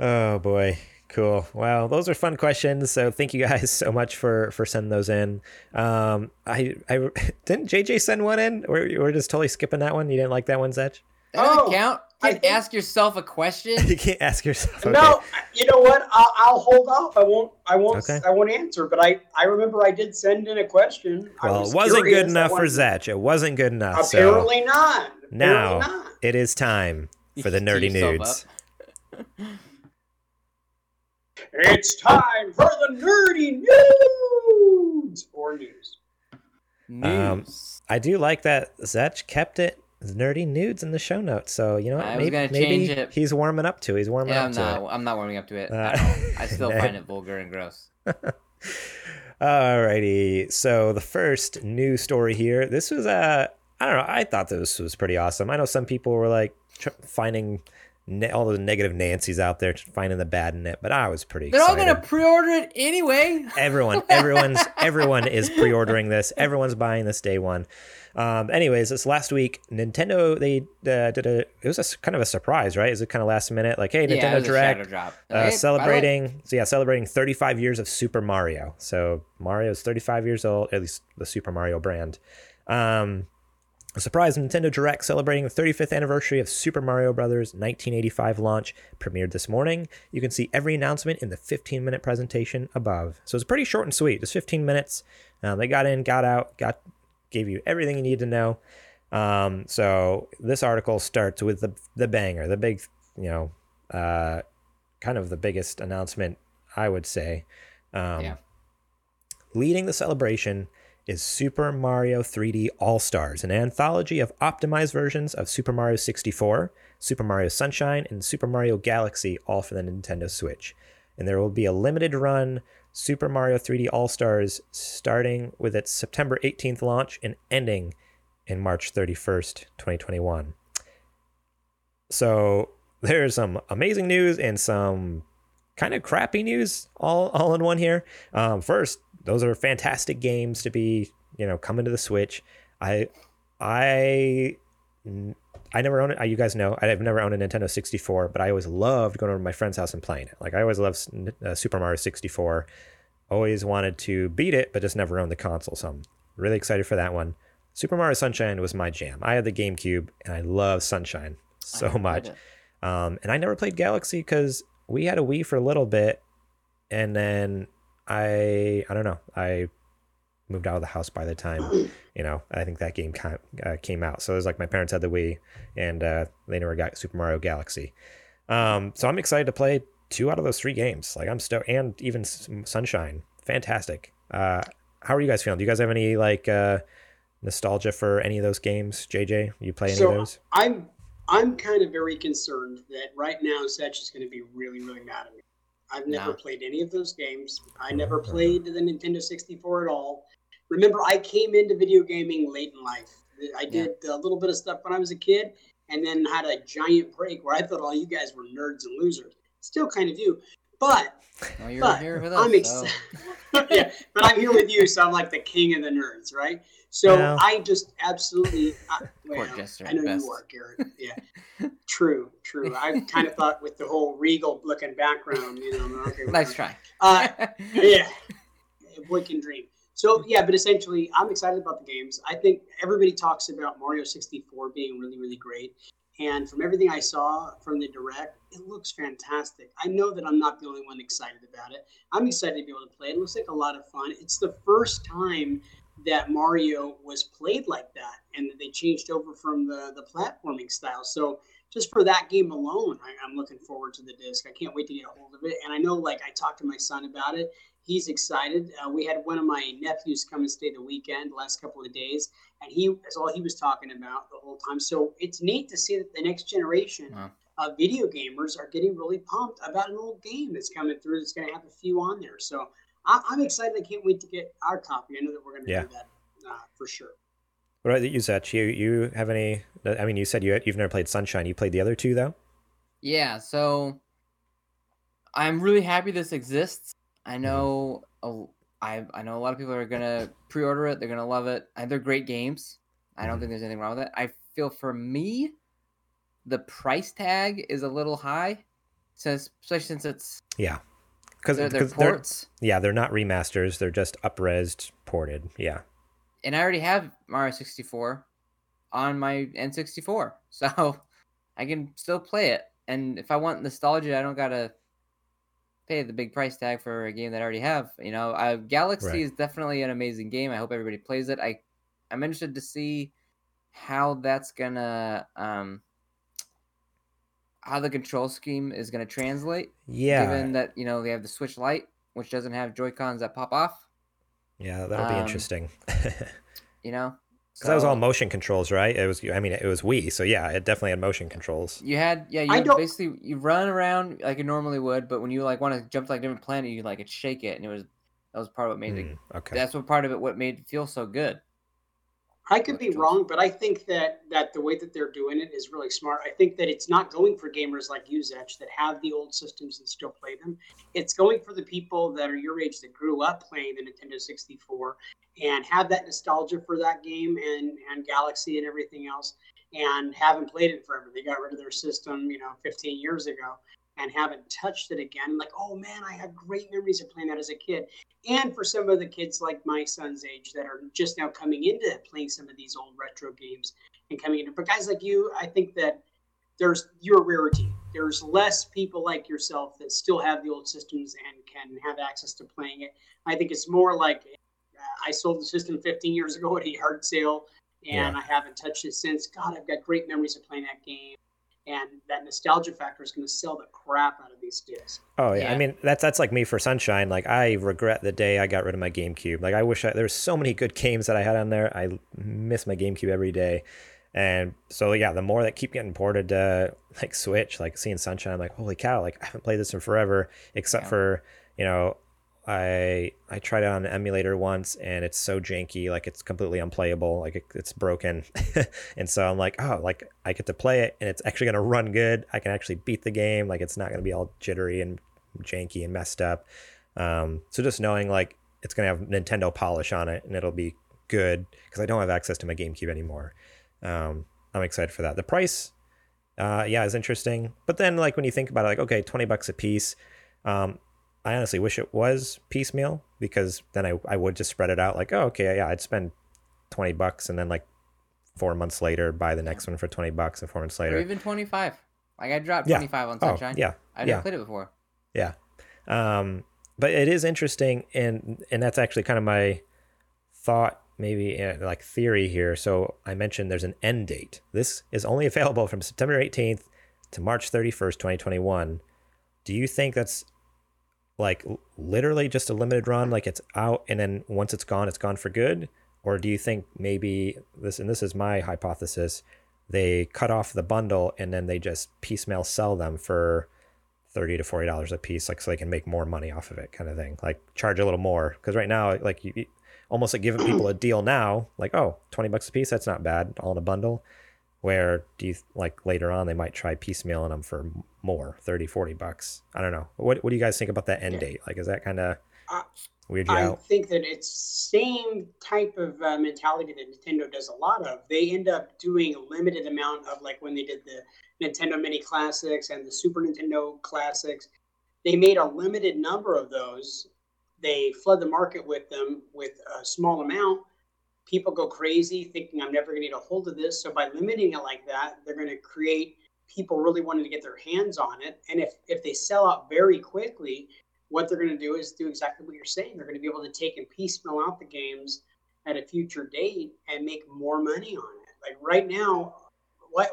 Oh boy. Cool. Well, those are fun questions. So thank you guys so much for for sending those in. Um, I I didn't JJ send one in. Or we're just totally skipping that one. You didn't like that one, Zech? That doesn't Oh, count. You can think- ask yourself a question. You can't ask yourself. Okay. No, you know what? I'll, I'll hold off. I won't. I won't. Okay. I won't answer. But I, I remember I did send in a question. I Well, was it wasn't curious. good enough for wanted- Zech. It wasn't good enough. So Apparently not. Apparently now not. it is time for the nerdy nudes. It's time for the nerdy news or news. Um, I do like that Zech kept it nerdy nudes in the show notes. So you know what? I was maybe gonna maybe change it. he's warming up to. it. He's warming yeah, up I'm to not. it. I'm not warming up to it. Uh. I still find it vulgar and gross. Alrighty. So the first news story here. This was uh, I don't know. I thought this was pretty awesome. I know some people were like tr- finding ne- all the negative Nancy's out there, finding the bad in it, but I was pretty. They're all gonna pre-order it anyway. Everyone, everyone's, everyone is pre-ordering this. Everyone's buying this day one. Um, anyways, this last week, Nintendo they uh, did a. It was a s- kind of a surprise, right? Is it kind of last minute? Like, hey, Nintendo was a shadow Direct, drop. uh, hey, by the way, celebrating. So yeah, celebrating 35 years of Super Mario. So Mario is 35 years old, at least the Super Mario brand. Um, a surprise Nintendo Direct celebrating the 35th anniversary of Super Mario Bros. 1985 launch premiered this morning. You can see every announcement in the 15 minute presentation above. So it's pretty short and sweet, just 15 minutes. Um, they got in, got out, got gave you everything you need to know. Um, so this article starts with the the banger, the big, you know, uh, kind of the biggest announcement I would say. Um, Yeah. Leading the celebration is Super Mario 3D All Stars, an anthology of optimized versions of Super Mario 64, Super Mario Sunshine, and Super Mario Galaxy, all for the Nintendo Switch. And there will be a limited run Super Mario 3D All Stars starting with its September 18th launch and ending in March 31st, 2021. So there's some amazing news and some kind of crappy news all, all in one here. Um, first, those are fantastic games to be, you know, coming to the Switch. I, I, I never owned it. You guys know I've never owned a Nintendo 64, but I always loved going over to my friend's house and playing it. Like I always loved uh, Super Mario 64. Always wanted to beat it, but just never owned the console. So I'm really excited for that one. Super Mario Sunshine was my jam. I had the GameCube, and I love Sunshine so much. Um, and I never played Galaxy because we had a Wii for a little bit, and then I I don't know I moved out of the house by the time you know I think that game ca- uh, came out. So it was like my parents had the Wii, and uh, they never got Super Mario Galaxy. Um, so I'm excited to play two out of those three games. Like I'm stoked, and even Sunshine, fantastic. Uh, how are you guys feeling? Do you guys have any like uh, nostalgia for any of those games? JJ, you play any So- of those? I'm I'm kind of very concerned that right now Zetch is going to be really really mad at me. I've never No. played any of those games. I never played the Nintendo 64 at all. Remember, I came into video gaming late in life. I did a little bit of stuff when I was a kid, and then had a giant break where I thought all you guys were nerds and losers. Still kind of do, but Well, you're But here with us. I'm so- excited. yeah, but I'm here with you, so I'm like the king of the nerds, right? So Well. I just absolutely. I, well, I know best. you are, Garrett. Yeah, true, true. I kind of thought with the whole regal looking background, you know. Okay, nice whatever. try. Uh, yeah, boy can dream. So yeah, but essentially, I'm excited about the games. I think everybody talks about Mario 64 being really, really great. And from everything I saw from the direct, it looks fantastic. I know that I'm not the only one excited about it. I'm excited to be able to play it. It looks like a lot of fun. It's the first time that Mario was played like that, and that they changed over from the the platforming style. So just for that game alone, I, I'm looking forward to the disc. I can't wait to get a hold of it. And I know, like, I talked to my son about it. He's excited. Uh, we had one of my nephews come and stay the weekend, the last couple of days, and he that's all he was talking about the whole time. So it's neat to see that the next generation Wow. of video gamers are getting really pumped about an old game that's coming through. That's going to have a few on there. So I, I'm excited. I can't wait to get our copy. I know that we're going to Yeah. do that uh, for sure. What about you, Zach? You you have any? I mean, you said you you've never played Sunshine. You played the other two though. Yeah, so I'm really happy this exists. I know Mm-hmm. know a, I I know a lot of people are gonna pre-order it. They're gonna love it. And they're great games. I don't Mhm. think there's anything wrong with it. I feel for me, the price tag is a little high, since especially since it's Yeah, because they're, they're because they're ports, yeah they're not remasters. They're just upresed, ported. Yeah. and I already have Mario 64 on my N64, so I can still play it. And if I want nostalgia, I don't gotta pay the big price tag for a game that I already have. You know, uh, Galaxy Right. is definitely an amazing game. I hope everybody plays it. I I'm interested to see how that's gonna um how the control scheme is gonna translate. Yeah. Given that you know they have the Switch Lite, which doesn't have Joy Cons that pop off. yeah, that'll be um, interesting. You know, Because that was all motion controls, right? It was. I mean, it was Wii, so yeah, it definitely had motion controls. You had yeah, you don't- basically you run around like you normally would, but when you like want to jump to like a different planet, you like it shake it, and it was that was part of what made it. Hmm, okay. That's what part of it what made it feel so good. I could be wrong, but I think that that the way that they're doing it is really smart. I think that it's not going for gamers like you, Zech, that have the old systems and still play them. It's going for the people that are your age that grew up playing the Nintendo 64 and have that nostalgia for that game and and Galaxy and everything else, and haven't played it forever. They got rid of their system, you know, 15 years ago, and haven't touched it again. Like, oh man, I have great memories of playing that as a kid and for some of the kids like my son's age that are just now coming into playing some of these old retro games and coming into but guys like you i think that there's you're a rarity there's less people like yourself that still have the old systems and can have access to playing it i think it's more like uh, i sold the system 15 years ago at a yard sale and Yeah. i haven't touched it since god i've got great memories of playing that game and that nostalgia factor is going to sell the crap out of these discs Oh yeah. I mean that's that's like me for Sunshine. Like I regret the day I got rid of my GameCube. Like I wish I, there was so many good games that I had on there. I miss my GameCube every day. And so yeah, the more that keep getting ported to like Switch, like seeing Sunshine, I'm like, holy cow! Like I haven't played this in forever, except Yeah. for you know, I I tried it on an emulator once, and it's so janky, like it's completely unplayable, like it, it's broken. and so I'm like, oh, like I get to play it, and it's actually gonna run good. I can actually beat the game. Like it's not gonna be all jittery and janky and messed up. Um, so just knowing like it's gonna have Nintendo polish on it, and it'll be good because I don't have access to my GameCube anymore. Um, I'm excited for that. The price, uh, yeah, is interesting. But then, like when you think about it, like okay, twenty bucks a piece. Um, I honestly wish it was piecemeal because then I, I would just spread it out. Like, oh, okay, yeah, I'd spend twenty bucks and then like four months later buy the next one for twenty bucks and four months later. Or even 25. Like I dropped Yeah. 25 on Oh, Sunshine. yeah, I never yeah. played it before. Yeah. Um, but it is interesting, and and that's actually kind of my thought, maybe uh, like theory here. So I mentioned there's an end date. This is only available from September 18th to March 31st, 2021. Do you think that's like literally just a limited run, like it's out and then once it's gone, it's gone for good? Or do you think maybe this, and this is my hypothesis, they cut off the bundle and then they just piecemeal sell them for thirty to forty dollars a piece, like so they can make more money off of it, kind of thing. Like charge a little more because right now, like you, almost like giving people a deal now, like oh 20 bucks a piece, that's not bad, all in a bundle. Where do you like later on they might try piecemealing them for more, 30, 40 bucks? I don't know. What what do you guys think about that end date? Like, is that kind of Uh, weird you I out? think that it's same type of uh, mentality that Nintendo does a lot of. They end up doing a limited amount of like when they did the Nintendo Mini Classics and the Super Nintendo Classics. They made a limited number of those. They flood the market with them with a small amount. People go crazy thinking I'm never going to get a hold of this. So by limiting it like that, they're going to create people really wanting to get their hands on it. And if if they sell out very quickly, what they're going to do is do exactly what you're saying. They're going to be able to take and piecemeal out the games at a future date and make more money on it. Like right now,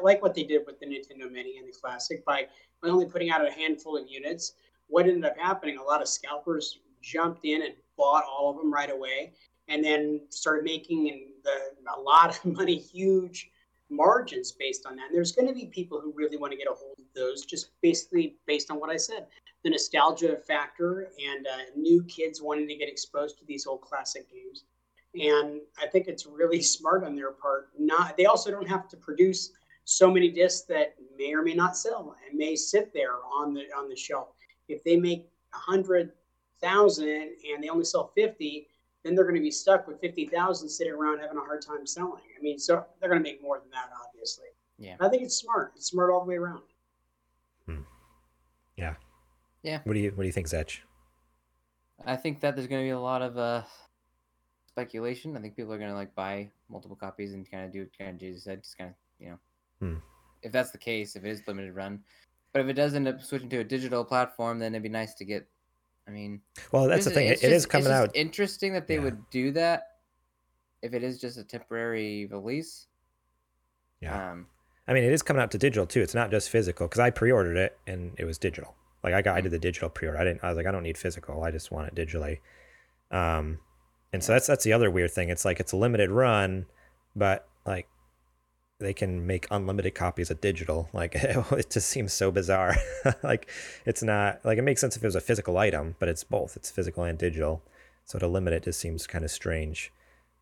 like, what they did with the Nintendo Mini and the Classic, by only putting out a handful of units, what ended up happening, a lot of scalpers jumped in and bought all of them right away and then started making in the, a lot of money, huge margins based on that. And there's going to be people who really want to get a hold of those, just basically based on what I said the nostalgia factor and uh, new kids wanting to get exposed to these old classic games. And I think it's really smart on their part. Not they also don't have to produce so many discs that may or may not sell and may sit there on the on the shelf. If they make a hundred thousand and they only sell fifty, then they're going to be stuck with fifty thousand sitting around having a hard time selling. I mean, so they're going to make more than that, obviously. Yeah. I think it's smart. It's smart all the way around. Hmm. Yeah. Yeah. What do you What do you think, Zetch? I think that there's going to be a lot of uh, speculation. I think people are going to like buy multiple copies and kind of do what kind of Jesus said, just kind of you know, Hmm. if that's the case, if it is limited run. But if it does end up switching to a digital platform, then it'd be nice to get. I mean, Well, that's the thing. It, it is just- it's coming out. Interesting that they Yeah. would do that. If it is just a temporary release. Yeah. Um, I mean, it is coming out to digital too. It's not just physical because I pre-ordered it and it was digital. Like I got, I did the digital pre-order. I didn't. I was like, I don't need physical. I just want it digitally. Um, and so that's that's the other weird thing. It's like it's a limited run, but like they can make unlimited copies of digital. Like it just seems so bizarre. like it's not like it makes sense if it was a physical item, but it's both. It's physical and digital. So to limit it just seems kind of strange.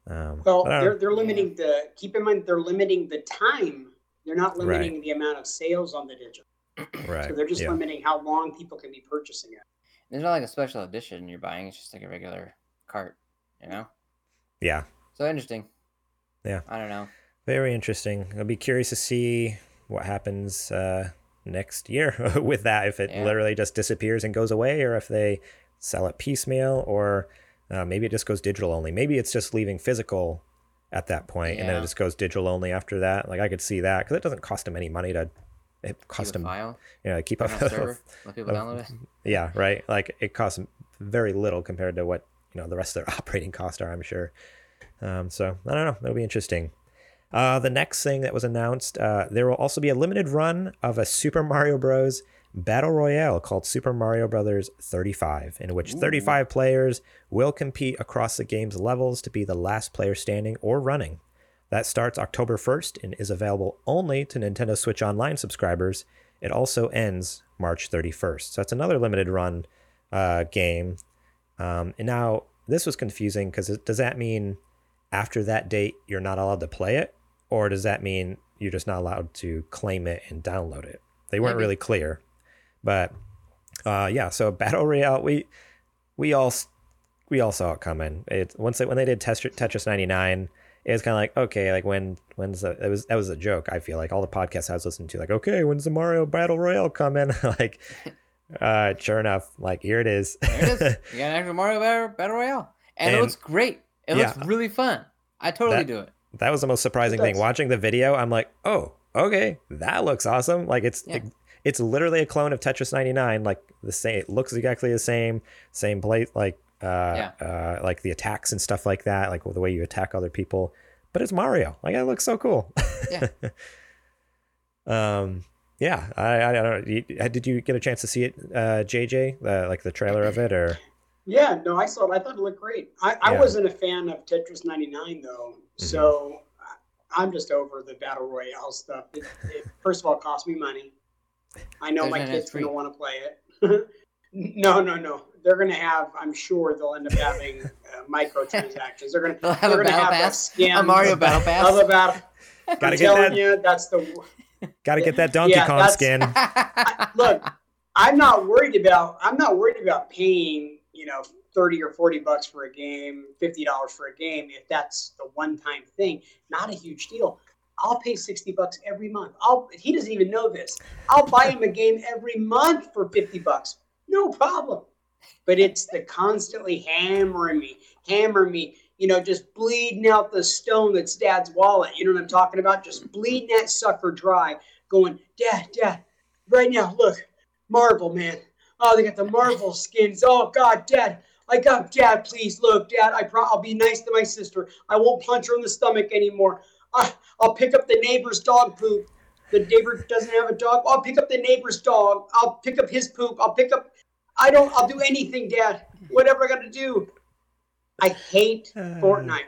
Um, Well, but I don't they're they're limiting the. Keep in mind, they're limiting the time. They're not Right. limiting the amount of sales on the digital. right. So they're just yeah. limiting how long people can be purchasing it. it's not like a special edition you're buying. It's just like a regular cart, you know. yeah. So interesting. Yeah. I don't know. Very interesting. I'll be curious to see what happens uh, next year with that. If it Yeah. literally just disappears and goes away, or if they sell it piecemeal, or uh, maybe it just goes digital only. Maybe it's just leaving physical at that point, and then it just goes digital only after that. Like I could see that because it doesn't cost them any money to it cost Keep a them file you know keep up server, let people of- download it. yeah, right. Like it costs very little compared to what you know the rest of their operating costs are. I'm sure. Um, so I don't know. It'll be interesting. Uh, the next thing that was announced, uh, there will also be a limited run of a Super Mario Bros. Battle Royale called Super Mario Brothers 35, in which 35 players will compete across the game's levels to be the last player standing or running. That starts October 1st and is available only to Nintendo Switch Online subscribers. It also ends March 31st. So that's another limited run uh, game. Um, and now this was confusing because does that mean after that date you're not allowed to play it? Or does that mean you're just not allowed to claim it and download it? They weren't Maybe. really clear. But uh, yeah, so Battle Royale, we we all we all saw it coming. It once they, when they did Tetris, Tetris 99, it was kind of like okay, like when when's the it was that was a joke. I feel like all the podcasts I was listening to, like okay, when's the Mario Battle Royale coming? like, uh, sure enough, like here it is. There it is. You got an actual Mario Battle, Battle Royale, and, it looks great. It looks really fun. I totally That- do it. That was the most surprising thing. Watching the video, I'm like, oh, okay, that looks awesome. Like it's Yeah. it's literally a clone of Tetris 99. Like the same, it looks exactly the same, same plate, like uh, uh, like the attacks and stuff like that, like the way you attack other people. But it's Mario. Like it looks so cool. Yeah. um. Yeah, I, I don't know. Did you get a chance to see it, uh, JJ? Uh, like the trailer of it, or Yeah, no, I saw it. I thought it looked great. I, I Yeah. wasn't a fan of Tetris 99 though, so I- I'm just over the battle royale stuff. It, it, first of all, it cost me money. I know Tetris my 99 is kids going to want to play it. no, no, no. They're going to have. I'm sure they'll end up having uh, microtransactions. They're going to. They'll have they're a battle have pass, skin a Mario of- battle Of pass. the battle. Gotta I'm get telling that. you, that's the Gotta get that Donkey Yeah, Kong skin. I- look, I'm not worried about I'm not worried about paying, you know, 30 or 40 bucks for a game, $50 for a game if that's the one-time thing. Not a huge deal. I'll pay 60 bucks every month. I'll he doesn't even know this. I'll buy him a game every month for 50 bucks. No problem. But it's the constantly hammering me, hammering me, you know, just bleeding out the stone that's dad's wallet. You know what I'm talking about? Just bleeding that sucker dry, going, Dad, Dad, right now, look, Marvel, man. Oh, they got the Marvel skins. Oh God, Dad. I got Dad. Please look, Dad. I pro- I'll be nice to my sister. I won't punch her in the stomach anymore. I- I'll pick up the neighbor's dog poop. The neighbor doesn't have a dog. I'll pick up the neighbor's dog. I'll pick up his poop. I'll pick up. I don't. I'll do anything, Dad. Whatever I got to do. I hate Uh. Fortnite.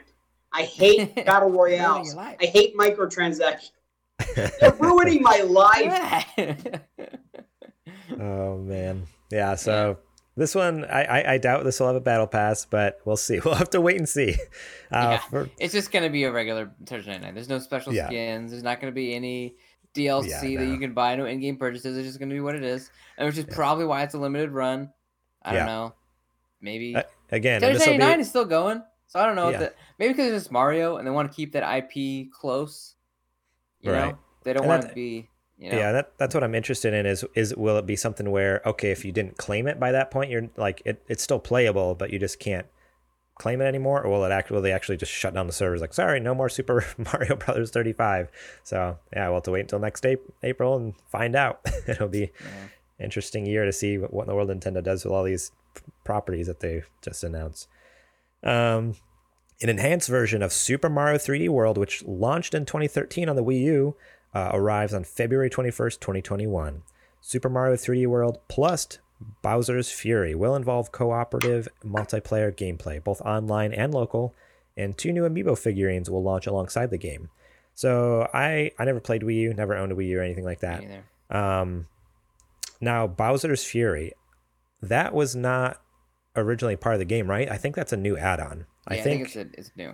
I hate battle royales. I hate microtransactions. They're ruining my life. Oh man, yeah. So this one, I, I I doubt this will have a battle pass, but we'll see. We'll have to wait and see. Uh, Yeah. for, It's just gonna be a regular Thursday night. There's no special Yeah. skins. There's not gonna be any DLC Yeah, that you can buy. No in-game purchases. It's just gonna be what it is, and which is probably why it's a limited run. I Yeah. don't know. Maybe Uh, again, and Tetris this will 99 be is still going, so I don't know. Yeah. If the, maybe because it's Mario and they want to keep that IP close. You Right. know, they don't And want to be. You know, yeah. That that's what I'm interested in. Is is will it be something where okay, if you didn't claim it by that point, you're like it, it's still playable, but you just can't claim it anymore, or will it actually will they actually just shut down the servers? Like, sorry, no more Super Mario Brothers 35. So yeah, we'll have to wait until next Ap- April and find out. It'll be Yeah. interesting year to see what, in the world Nintendo does with all these properties that they've just announced. Um, an enhanced version of Super Mario 3D World, which launched in 2013 on the Wii U, uh, arrives on February 21st, 2021. Super Mario 3D World plus Bowser's Fury will involve cooperative multiplayer gameplay, both online and local, and two new amiibo figurines will launch alongside the game. So I I never played Wii U, never owned a Wii U or anything like that. Um, now Bowser's Fury, that was not originally part of the game, right? I think that's a new add-on. I Yeah, think, it's a, it's new.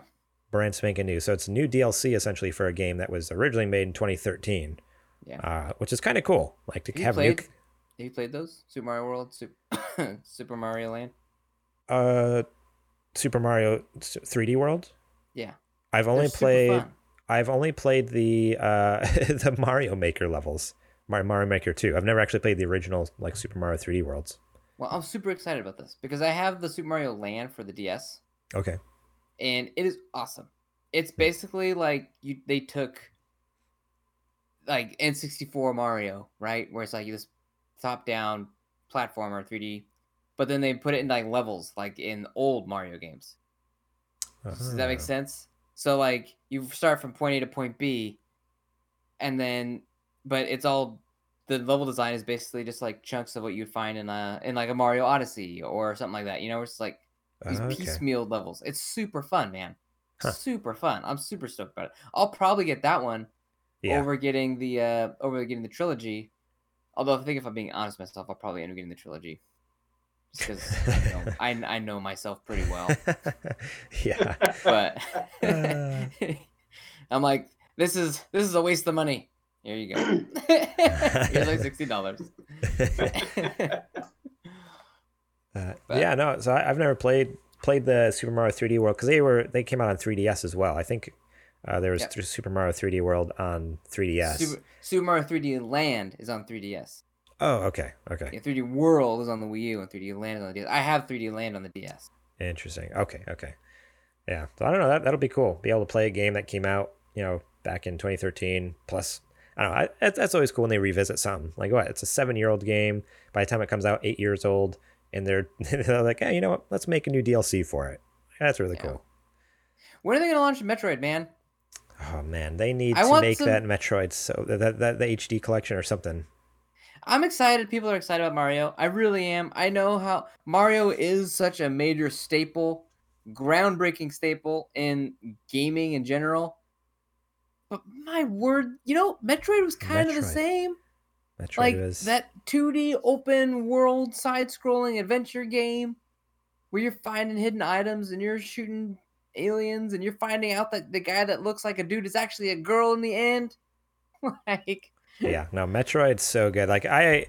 Brand spanking new. So it's a new DLC essentially for a game that was originally made in 2013. Yeah. Uh, which is kind of cool. Like to Have you have played? new, Have you played those Super Mario World, Super, Super Mario Land? uh, Super Mario 3D World. Yeah, I've only played. fun. I've only played the uh, the Mario Maker levels. Mar- Mario Maker 2. I've never actually played the original like Super Mario 3D worlds. Well, I'm super excited about this because I have the Super Mario Land for the DS, Okay. And it is awesome. It's basically like you they took like N64 Mario, right, where it's like this top-down platformer 3D, but then they put it in like levels, like in old Mario games. Does that make Ah. sense? So like you start from point A to point B, and then but it's all the level design is basically just like chunks of what you'd find in a in like a Mario Odyssey or something like that. You know, it's like these Okay. piecemeal levels. It's super fun, man. Huh. Super fun. I'm super stoked about it. I'll probably get that one Yeah. over getting the uh over getting the trilogy. Although I think if I'm being honest with myself, I'll probably end up getting the trilogy. Just because you know, I I know myself pretty well. yeah. But. I'm like, this is this is a waste of money. Here you go. Here's like sixty dollars. Uh, yeah, no. So I, I've never played played the Super Mario 3D World because they were they came out on 3DS as well. I think uh, there was Yep. th- Super Mario 3D World on 3DS. Super, Super Mario 3D Land is on 3DS. Oh, okay, okay, Yeah, 3D World is on the Wii U and 3D Land is on the DS. I have 3D Land on the DS. interesting. Okay, okay, yeah. So I don't know. That that'll be cool. Be able to play a game that came out, you know, back in 2013. Plus, I don't know. I, that's, that's always cool when they revisit something. Like what? It's a seven year old game. By the time it comes out, eight years old, and they're they're like, hey, you know what? Let's make a new DLC for it. That's really Yeah. cool. When are they gonna launch Metroid, man? Oh man, they need I to make some- that Metroid so that, that, that the HD collection or something. I'm excited. People are excited about Mario. I really am. I know how Mario is such a major staple, groundbreaking staple in gaming in general. But my word, you know, Metroid was kind of the same. Metroid like was that 2D open world side scrolling adventure game where you're finding hidden items and you're shooting aliens and you're finding out that the guy that looks like a dude is actually a girl in the end. like yeah. No, Metroid's so good. Like I,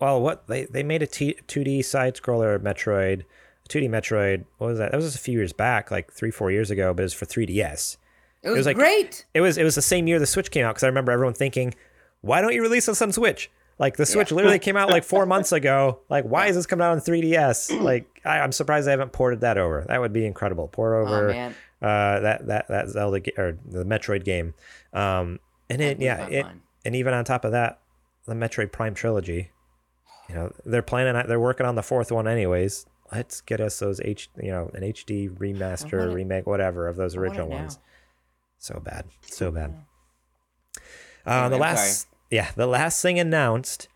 well, what they they made a T, 2D side scroller Metroid, 2D Metroid. What was that? That was just a few years back, like three four years ago. But it was for 3DS. it was, was like- great. It was it was the same year the Switch came out because I remember everyone thinking, why don't you release this on Switch? Like the Switch literally came out like four months ago. Like why is this coming out on 3DS? Like I, I'm surprised they haven't ported that over. That would be incredible. Port Oh over man. uh, that that that Zelda or the Metroid game. Um, and it yeah it, and even on top of that, the Metroid Prime trilogy. You know they're planning on they're working on the fourth one anyways. Let's get us those H you know an HD remaster remake whatever of those I original ones. So bad, so bad. Uh, Anyway, the I'm last, yeah, the last thing announced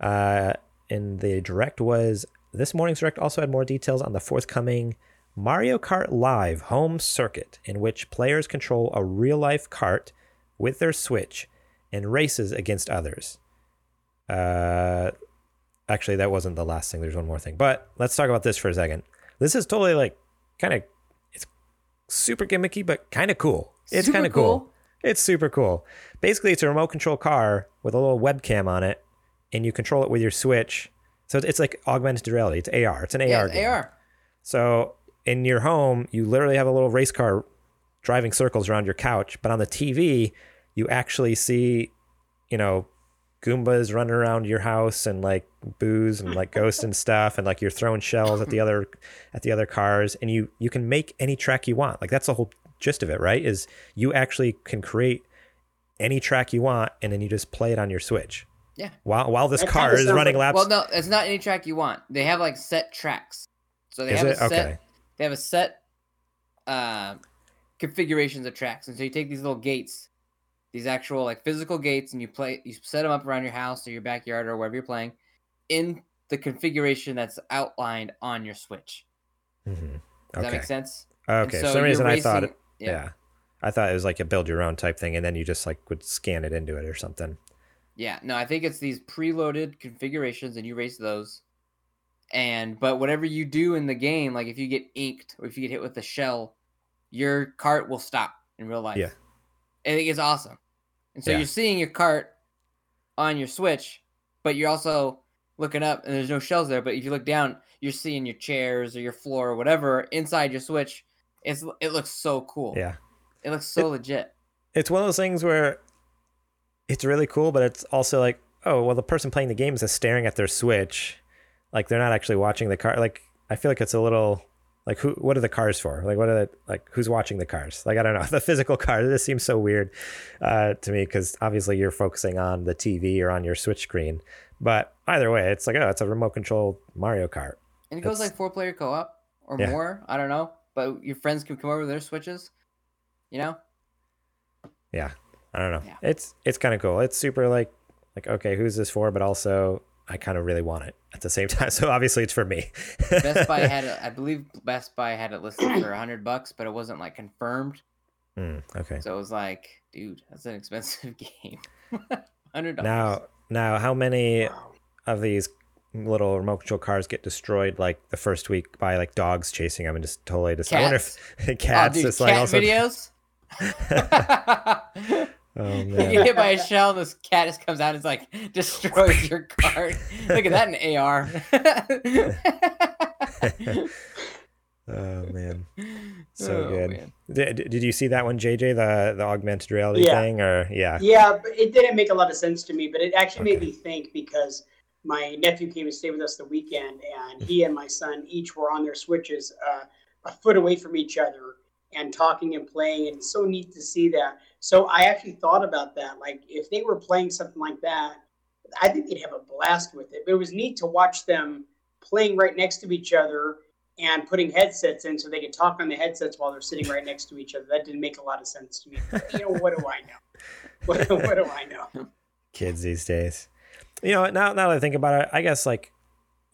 uh, in the direct was this morning's direct also had more details on the forthcoming Mario Kart Live home circuit, in which players control a real life cart with their Switch and races against others. Uh, actually, that wasn't the last thing. There's one more thing, but let's talk about this for a second. This is totally like kind of it's super gimmicky, but kind of cool. It's kind of cool. cool. It's super cool. Basically, it's a remote control car with a little webcam on it, and you control it with your Switch. So it's like augmented reality. It's AR. It's an Yeah, AR game. AR. So in your home, you literally have a little race car driving circles around your couch, but on the TV, you actually see, you know, Goombas running around your house and like booze and like ghosts and stuff, and like you're throwing shells at the other at the other cars, and you you can make any track you want. Like that's the whole gist of it, right? Is you actually can create any track you want, and then you just play it on your Switch. Yeah. While while this That car is sounds running like- laps. Well, no, it's not any track you want. They have like set tracks. So they Is have it? a set. Okay. They have a set uh, configurations of tracks, and so you take these little gates, these actual like physical gates, and you play. You set them up around your house or your backyard or wherever you're playing, in the configuration that's outlined on your Switch. Mhm. Does Okay. that make sense? And Okay. For so some you're reason, I thought. racing- It, yeah. I thought it was like a build your own type thing, and then you just like would scan it into it or something. Yeah, no, I think it's these preloaded configurations and you race those. And but whatever you do in the game, like if you get inked or if you get hit with a shell, your cart will stop in real life. Yeah. I think it's awesome. And so Yeah. you're seeing your cart on your Switch, but you're also looking up and there's no shells there. But if you look down, you're seeing your chairs or your floor or whatever inside your Switch. It's it looks so cool. Yeah. It looks so legit. It's one of those things where it's really cool, but it's also like, oh, well, the person playing the game is just staring at their Switch. Like they're not actually watching the car. Like I feel like it's a little like who what are the cars for? Like what are the like who's watching the cars? Like I don't know. The physical car, this seems so weird uh to me because obviously you're focusing on the TV or on your Switch screen. But either way, it's like, oh, it's a remote control Mario Kart. And it goes It's- like four player co op or Yeah. more. I don't know. But your friends can come over with their switches. You know? yeah i don't know Yeah. it's it's kind of cool it's super like like okay who's this for but also i kind of really want it at the same time so obviously it's for me Best Buy had it I believe Best Buy had it listed for a hundred bucks, but it wasn't like confirmed. Hmm, okay So it was like, dude, that's an expensive game. Hundred dollars. now now how many of these little remote control cars get destroyed like the first week by like dogs chasing them and just totally just i wonder if cats oh, dude, just like cat also videos. oh you man get hit by a shell, this cat just comes out and it's like destroys your cart. Look at that in AR. oh man so Oh, good man. did, did you see that one jj the the augmented reality Yeah. thing or yeah Yeah, but it didn't make a lot of sense to me, but it actually made me think because my nephew came and stayed with us the weekend, and he and my son each were on their switches uh, a foot away from each other and talking and playing, and it's so neat to see that. So I actually thought about that, like if they were playing something like that, I think they'd have a blast with it. But it was neat to watch them playing right next to each other and putting headsets in so they could talk on the headsets while they're sitting right next to each other. That didn't make a lot of sense to me. You know, what do I know? What, what do I know? kids these days. You know, now now that I think about it, I guess like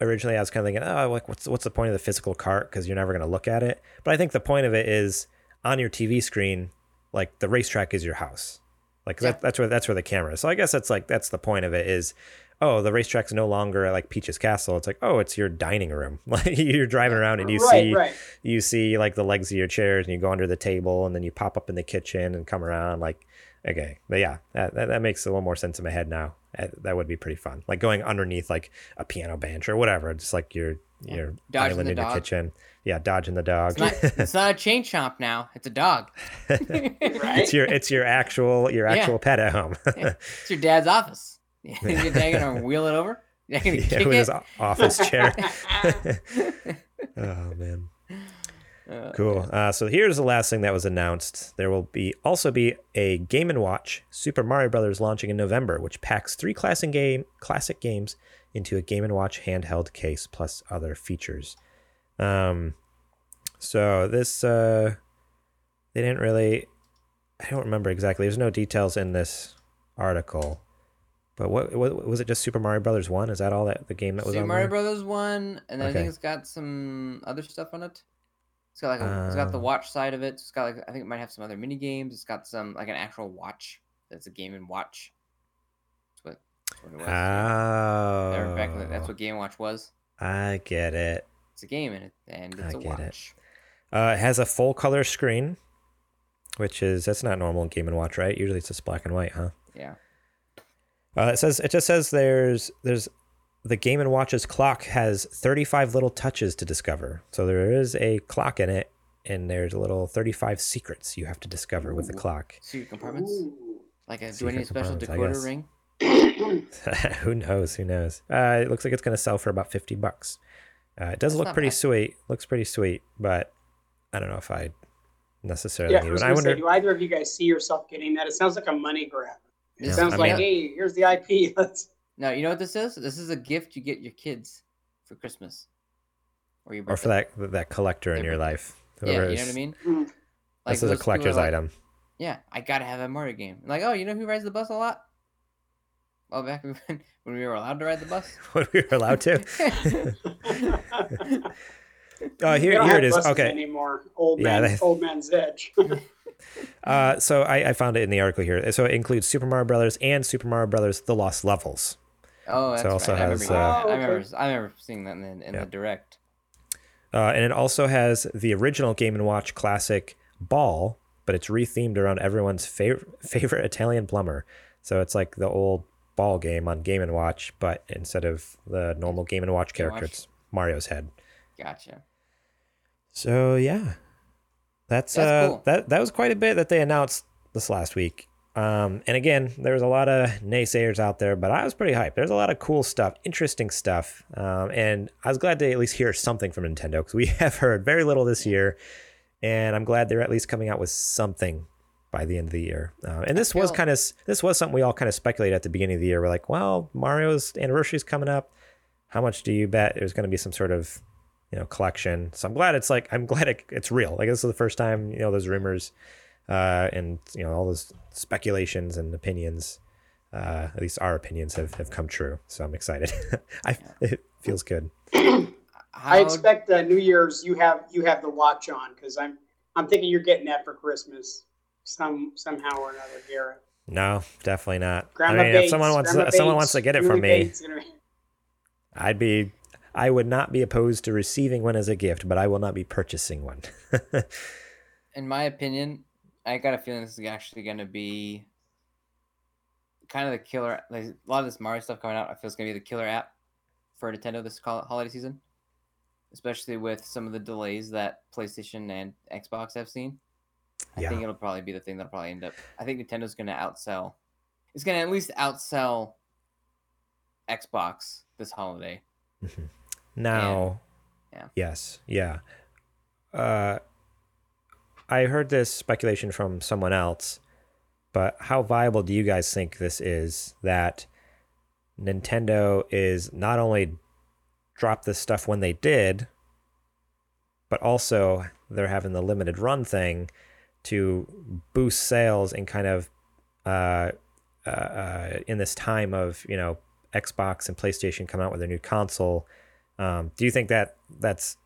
originally I was kind of thinking, oh, like what's what's the point of the physical cart because you're never going to look at it. But I think the point of it is on your TV screen, like the racetrack is your house. Like Yeah. that, that's where that's where the camera is. So I guess that's like that's the point of it is, oh, the racetrack's no longer like Peach's Castle. It's like, oh, it's your dining room. Like you're driving around and you right, see right. you see like the legs of your chairs and you go under the table and then you pop up in the kitchen and come around like okay but yeah that, that, that makes a little more sense in my head now that, that would be pretty fun like going underneath like a piano bench or whatever just like your your Dodging island the in your dog. kitchen yeah dodging the dog It's not, it's not a chain chomp now. It's a dog. Right? it's your it's your actual your Yeah. actual pet at home It's your dad's office. Your dad gonna wheel it over? Gonna yeah, kick with his it? office chair oh man Uh, Cool. Uh, so here's the last thing that was announced. There will be also be a Game and Watch Super Mario Brothers launching in November, which packs three classic game classic games into a Game and Watch handheld case plus other features. Um, so this uh, they didn't really. I don't remember exactly. There's no details in this article. But what, what was it? Just Super Mario Brothers One? Is that all that the game that was Super on Mario there? Brothers one, and then I think it's got some other stuff on it. It's got like a, it's got the Uh. watch side of it. It's got like I think it might have some other mini games. It's got some like an actual watch. That's a game and watch. That's what, that's what it was. Oh, back that's what Game Watch was. I get it. It's a game it, and it's a get it. watch. Uh, it has a full color screen, which is that's not normal in Game and Watch, right? Usually it's just black and white, huh? Yeah. Uh, it says it just says there's there's the Game and Watch's clock has 35 little touches to discover. So there is a clock in it, and there's a little 35 secrets you have to discover with the clock. Secret compartments. Ooh. Like a, do I Secret need a special decoder ring? who knows? Who knows? Uh, it looks like it's going to sell for about 50 bucks. Uh, it does That's look pretty bad. sweet. Looks pretty sweet, but I don't know if I necessarily Yeah, I need it. I gonna wonder. say, do either of you guys see yourself getting that? It sounds like a money grab. It Yeah, sounds I like, hey, here's the IP. Let's. No, you know what this is? This is a gift you get your kids for Christmas. Or your or for that that collector in your birthday. life. Yeah, you know what I mean? Mm. This is a those people are collector's like, item. Yeah, I gotta have a Mario game. Like, oh, you know who rides the bus a lot? Well, back when, when we were allowed to ride the bus. when we were allowed to. Uh, here, don't here have it is. Okay. Anymore, old Yeah, man, they- old man's edge. Uh, so I, I found it in the article here. So it includes Super Mario Brothers and Super Mario Brothers: The Lost Levels. Oh, that's So it also right. I remember, has, hearing uh. I Oh, remember. okay. I remember seeing that in, the- in Yeah. the direct. Uh, and it also has the original Game and Watch classic Ball, but it's rethemed around everyone's favorite favorite Italian plumber. So it's like the old Ball game on Game and Watch, but instead of the normal Game and Watch Game character, Watch. it's Mario's head. Gotcha. So yeah, that's, That's uh cool. that that was quite a bit that they announced this last week. Um, and again, there's a lot of naysayers out there, but I was pretty hyped. There's a lot of cool stuff, interesting stuff, um, and I was glad to at least hear something from Nintendo because we have heard very little this year, and I'm glad they're at least coming out with something by the end of the year. Uh, and this was kind of this was something we all kind of speculated at the beginning of the year. We're like, well, Mario's anniversary is coming up. How much do you bet there's going to be some sort of you know collection so i'm glad it's like i'm glad it, it's real like this is the first time you know those rumors uh and you know all those speculations and opinions uh at least our opinions have, have come true. So i'm excited. I it feels good. I expect uh, New Year's you have you have the watch on because I'm I'm thinking you're getting that for Christmas some somehow or another, Garrett. no definitely not. Grandma i mean Bates, if someone wants Grandma if someone Bates, wants to get it Julie from me Bates, i'd be i would not be opposed to receiving one as a gift but i will not be purchasing one. In my opinion, I got a feeling this is actually going to be kind of the killer. A lot of this Mario stuff coming out, I feel is going to be the killer app for Nintendo this holiday season, especially with some of the delays that PlayStation and Xbox have seen. I Yeah. think it'll probably be the thing that'll probably end up. I think Nintendo's going to outsell. It's going to at least outsell Xbox this holiday. Now, yeah. yes, yeah. Uh, I heard this speculation from someone else, but how viable do you guys think this is? That Nintendo is not only dropped this stuff when they did, but also they're having the limited run thing to boost sales and kind of uh, uh, uh, in this time of you know Xbox and PlayStation come out with a new console. Um, do you think that that's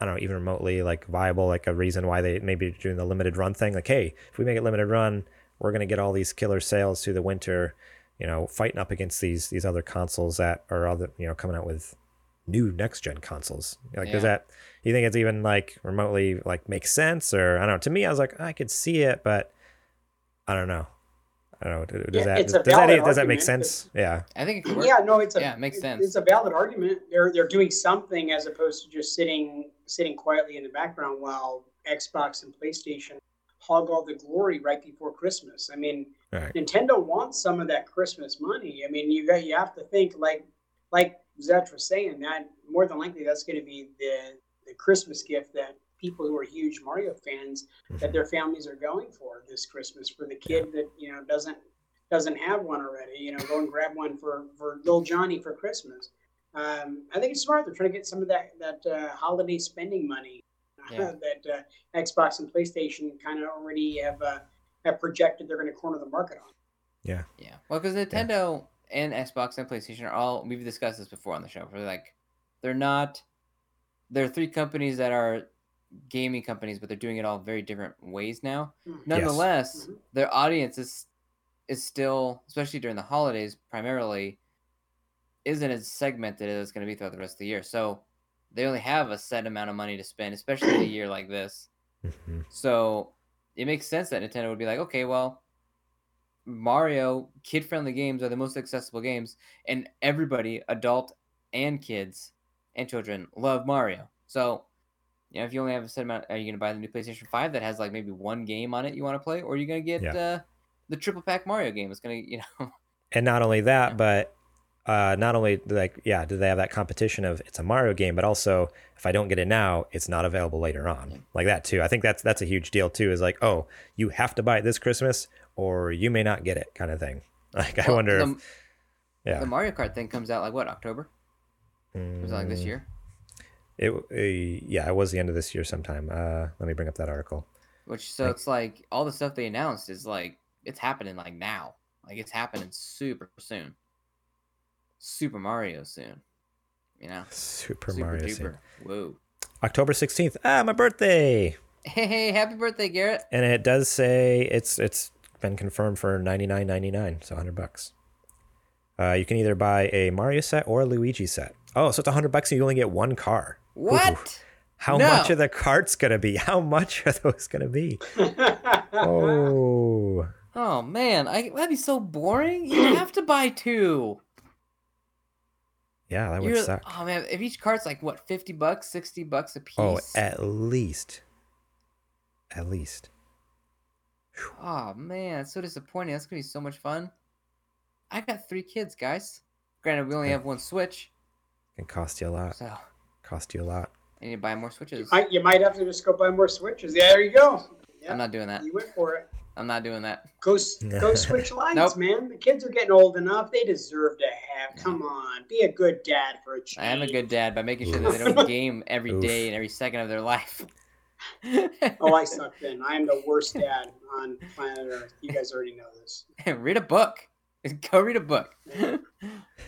I don't know even remotely like viable, like a reason why they maybe doing the limited run thing? Like, hey, if we make it limited run, we're gonna get all these killer sales through the winter, you know, fighting up against these these other consoles that are other you know coming out with new next gen consoles. Like, does Yeah. that you think it's even like remotely like makes sense or I don't know? To me, I was like, I could see it, but I don't know. I don't know. Does Yeah, that does that valid does that make sense? Yeah. I think it could work. Yeah, no, it's a Yeah, it makes sense. It's a valid argument. They're they're doing something as opposed to just sitting sitting quietly in the background while Xbox and PlayStation hog all the glory right before Christmas. I mean, Right. Nintendo wants some of that Christmas money. I mean, you got you have to think like like Zach was saying that more than likely that's going to be the the Christmas gift that people who are huge Mario fans mm-hmm. that their families are going for this Christmas for the kid that you know doesn't doesn't have one already. You know, go and grab one for for little Johnny for Christmas. Um, I think it's smart. They're trying to get some of that that uh, holiday spending money Yeah. that uh, Xbox and PlayStation kind of already have uh, have projected they're going to corner the market on. Yeah. Yeah. Well, because Nintendo and Xbox and PlayStation are all we've discussed this before on the show. We're like, they're not. They're three companies that are gaming companies, but they're doing it all very different ways now. Mhm. Nonetheless, Mhm. their audience is is still, especially during the holidays, primarily isn't as segmented as it's going to be throughout the rest of the year. So they only have a set amount of money to spend, especially in a year like this. Mhm. So it makes sense that Nintendo would be like, okay, well, Mario kid friendly games are the most accessible games, and everybody, adult and kids and children, love Mario. So, you know, if you only have a set amount, are you going to buy the new PlayStation 5 that has like maybe one game on it you want to play? Or are you going to get Yeah. uh, the triple pack Mario game? It's going to, you know, And not only that, Yeah. but uh, not only like yeah, do they have that competition of it's a Mario game, but also if I don't get it now, it's not available later on. Yeah. Like that too. I think that's that's a huge deal too. Is like oh, you have to buy it this Christmas, or you may not get it, kind of thing. Like I wonder. the, if, yeah. the Mario Kart thing comes out like what, October? Was it like this Mm, year? It uh, yeah, it was the end of this year sometime. Uh, let me bring up that article. Which so Like- it's like all the stuff they announced is like it's happening like now. Like it's happening super soon. Super Mario soon. You know? Super, super Mario. duper. Scene. Whoa. October sixteenth. Ah, my birthday. Hey, hey, happy birthday, Garrett. and it does say it's it's been confirmed for ninety nine ninety nine, so hundred bucks. Uh, you can either buy a Mario set or a Luigi set. Oh, so it's hundred bucks and you only get one car. What? How No. much are the carts gonna be? How much are those gonna be? Oh, Oh man, I that'd be so boring. You have to buy two. Yeah, that would You're, suck. oh man, if each cart's like what, fifty bucks, sixty bucks a oh, piece. Oh, at least, at least. Oh man, it's so disappointing. That's gonna be so much fun. I got three kids, guys. Granted, we only Yeah. have one Switch, It can cost you a lot. so Cost you a lot. I need to buy more Switches. I, you might have to just go buy more switches. Yeah, there you go. Yeah, I'm not doing that. you went for it. I'm not doing that. Go go switch lines, Nope. man. The kids are getting old enough; they deserve to have. Come on, be a good dad for a change. I am a good dad by making sure that they don't game every Oof. day and every second of their life. Oh, I suck. Then I am the worst dad on planet Earth. You guys already know this. read a book. Go read a book.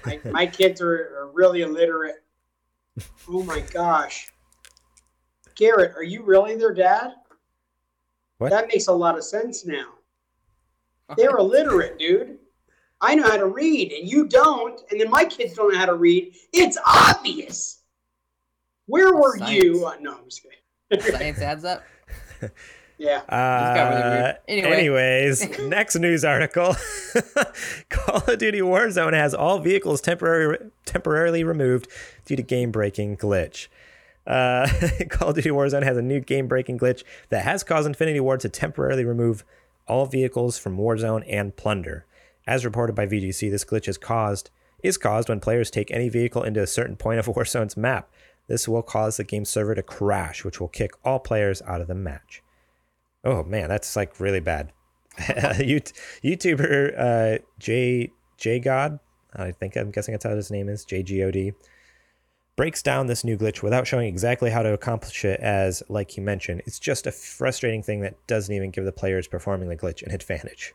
My, my kids are, are really illiterate. Oh my gosh, Garrett, are you really their dad? What? That makes a lot of sense now. They're illiterate, dude. I know how to read, and you don't. And then my kids don't know how to read. It's obvious. Where were you? Uh, no, I'm just kidding. Science adds up. yeah. got really Uh. Anyway. Anyways, next news article: Call of Duty Warzone has all vehicles temporary, temporarily removed due to game-breaking glitch. Uh, Call of Duty Warzone has a new game-breaking glitch that has caused Infinity Ward to temporarily remove all vehicles from Warzone and plunder. As reported by VGC, this glitch is caused is caused when players take any vehicle into a certain point of Warzone's map. This will cause the game server to crash, which will kick all players out of the match. Oh man, that's like really bad. Yout- YouTuber uh, J J God, I think I'm guessing that's how his name is, J G O D, breaks down this new glitch without showing exactly how to accomplish it. As like you mentioned, it's just a frustrating thing that doesn't even give the players performing the glitch an advantage.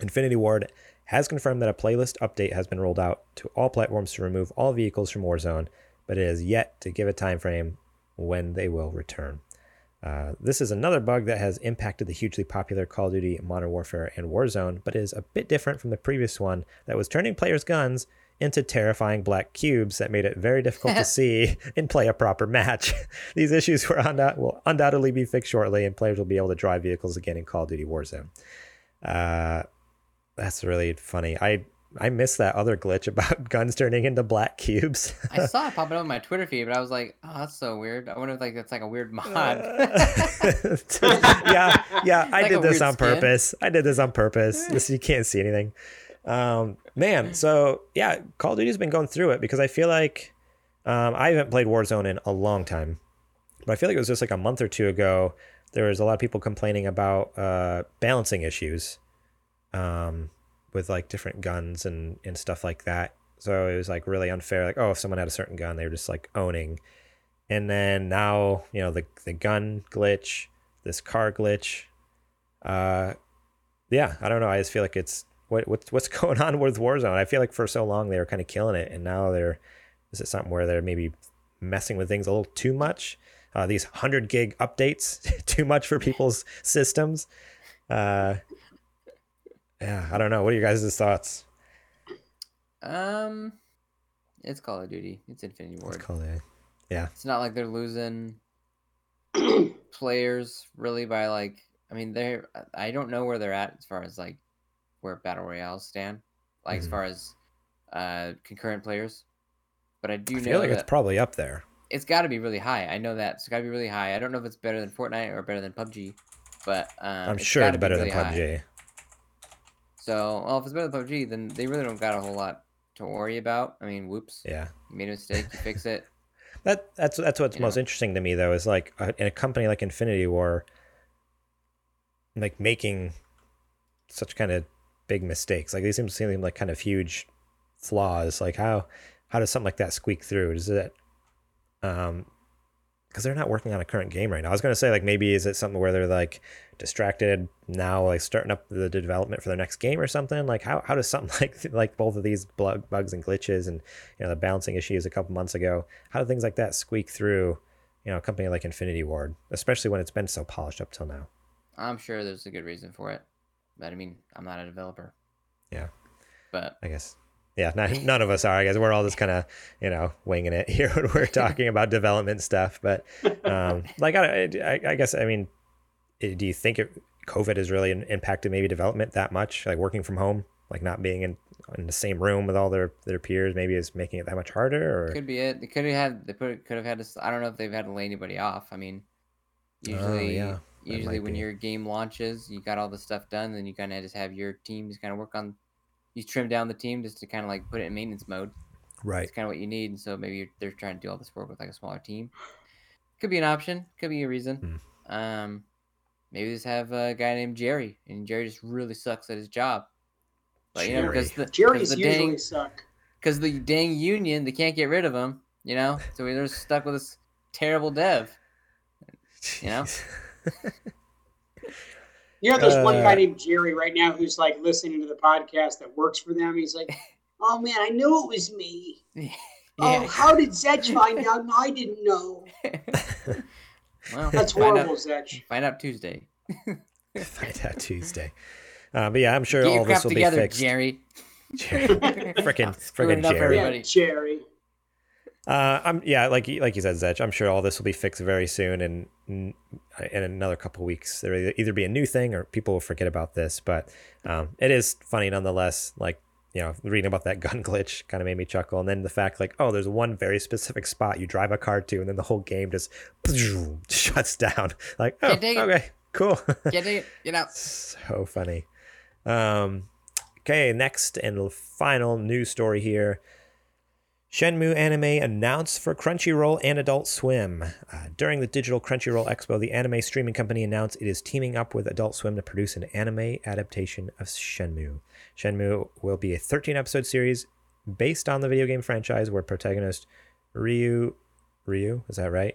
Infinity Ward has confirmed that a playlist update has been rolled out to all platforms to remove all vehicles from Warzone, but it has yet to give a time frame when they will return. Uh, this is another bug that has impacted the hugely popular Call of Duty Modern Warfare and Warzone, but is a bit different from the previous one that was turning players' guns into terrifying black cubes that made it very difficult to see and play a proper match. These issues were undou- will undoubtedly be fixed shortly, and players will be able to drive vehicles again in Call of Duty Warzone. Uh, that's really funny. I I missed that other glitch about guns turning into black cubes. I saw it popping up on my Twitter feed, but I was like, oh, that's so weird. I wonder if like that's like a weird mod. yeah, yeah. I Like did this on skin. purpose. I did this on purpose. This you can't see anything. Um, man, so yeah, Call of Duty's been going through it because I feel like um, I haven't played Warzone in a long time, but I feel like it was just like a month or two ago. There was a lot of people complaining about uh, balancing issues um, with like different guns and and stuff like that. So it was like really unfair. Like, oh, if someone had a certain gun, they were just like owning. And then now, you know, the the gun glitch, this car glitch. Uh, yeah, I don't know. I just feel like it's what what's what's going on with Warzone. I feel like for so long they were kind of killing it, and now they're is it something where they're maybe messing with things a little too much? Uh, these hundred gig updates too much for people's systems. Uh, yeah, I don't know. What are you guys' thoughts? um, it's Call of Duty. It's Infinity Let's Ward. call it. Yeah, It's not like they're losing players really by like. I mean, they're. I don't know where they're at as far as like where battle royales stand, like as Mhm. far as uh concurrent players. But I do I know feel like it's probably up there. it's got to be really high. I know that it's got to be really high. I don't know if it's better than Fortnite or better than PUBG, but um, I'm sure it's be better really than high. PUBG. So, well, if it's better than PUBG, then they really don't got a whole lot to worry about. I mean, whoops, Yeah. you made a mistake, you fix it. That that's that's what's You most know? interesting to me though is like a, in a company like Infinity War, like making such kind of big mistakes. Like these seem to seem like kind of huge flaws. Like how how does something like that squeak through? Is it um because they're not working on a current game right now. I was gonna say like maybe is it something where they're like distracted now, like starting up the development for their next game or something? Like how how does something like like both of these bug, bugs and glitches and you know the balancing issues a couple months ago, how do things like that squeak through? You know, a company like Infinity Ward, especially when it's been so polished up till now. I'm sure there's a good reason for it, but I mean, I'm not a developer. Yeah. But I guess. Yeah, not, none of us are. I guess we're all just kind of, you know, winging it here when we're talking about development stuff. But, um, like, I, I, I guess, I mean, eh, do you think it, COVID has really impacted maybe development that much? Like working from home, like not being in, in the same room with all their, their peers, maybe is making it that much harder? Or could be it. They could have had. They put. Could have had. I don't know if they've had to lay anybody off. I mean, usually, Oh, yeah, usually when be. your game launches, you got all the stuff done, then you kind of just have your team just kind of work on. You trim down the team just to kind of like put it in maintenance mode. right? It's kind of what you need, and so maybe you're, they're trying to do all this work with like a smaller team. Could be an option. Could be a reason. Hmm. Um, maybe just have a guy named Jerry, and Jerry just really sucks at his job. But you know, because Jerry. the 'cause Jerry's the usually dang suck. because the dang union they can't get rid of him. You know, so we're just stuck with this terrible dev. You know? Jeez. You know, there's one guy Uh, named Jerry right now who's like listening to the podcast that works for them. He's like, "Oh man, I knew it was me. Oh, how did Zetch find out? I didn't know. well, That's horrible, out, Zetch. find out Tuesday. Find out Tuesday. Uh, but yeah, I'm sure Get all this will together, be fixed. Jerry. Frickin' Screwing frickin' Jerry. Yeah, Jerry. Uh, I'm yeah, like you- like you said, Zetch. I'm sure all this will be fixed very soon, and in another couple weeks, there will either be a new thing or people will forget about this. But um, it is funny nonetheless. Like you know, reading about that gun glitch kind of made me chuckle, and then the fact like, oh, there's one very specific spot you drive a car to, and then the whole game just shuts down. Like, oh, okay, cool. Get it, get out. so funny. Um, okay, next and final news story here. Shenmue Anime announced for Crunchyroll and Adult Swim. Uh, during the Digital Crunchyroll Expo, the anime streaming company announced it is teaming up with Adult Swim to produce an anime adaptation of Shenmue. Shenmue will be a 13 episode series based on the video game franchise where protagonist Ryu. Ryu? Is that right?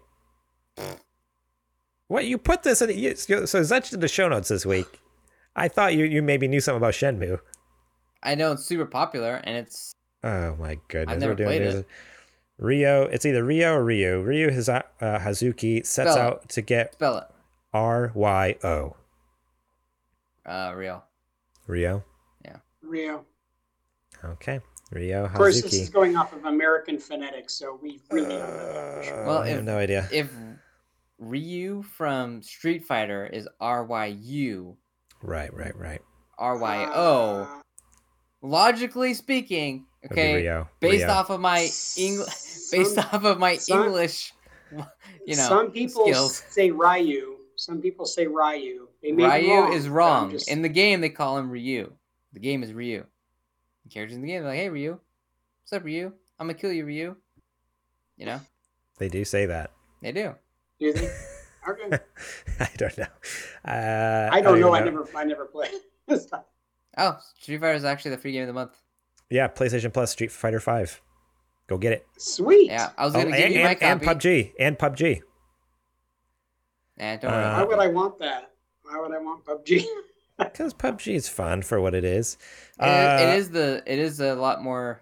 What? You put this in. You, so Zetch did the show notes this week. I thought you, you maybe knew something about Shenmue. I know it's super popular, and it's Oh my goodness. I've never played news. it. Rio, it's either Rio or Ryu. Ryu Haza- uh, Hazuki sets Spell it. out to get spell it. R Y O. Uh, real. Rio. Yeah. Rio. Okay. Rio Hazuki. Of course, this is going off of American phonetics, so we really don't know that for sure. Well, Uh, I have no idea. If Ryu from Street Fighter is R Y U, Right, right, right. R Y O, Uh, logically speaking, It'd be okay, Rio. based Rio. off of my English, based off of my some- English, you know, some people skills. say Ryu. Some people say Ryu. They may be Ryu wrong, is wrong. just- In the game, they call him Ryu. The game is Ryu. The characters in the game are like, "Hey, Ryu, what's up, Ryu? I'm gonna kill you, Ryu." You know, They do say that. they do. Do they? Okay. I don't know. Uh, I don't know. I never. I never played. Oh, Street Fighter is actually the free game of the month. Yeah, PlayStation Plus Street Fighter Five. Go get it. Sweet. Yeah, I was Oh, gonna and, give you my and, and. PUBG and PUBG. Don't worry. Uh, Why would I want that? Why would I want PUBG? Because PUBG is fun for what it is. It is- it Uh, is the it is a lot more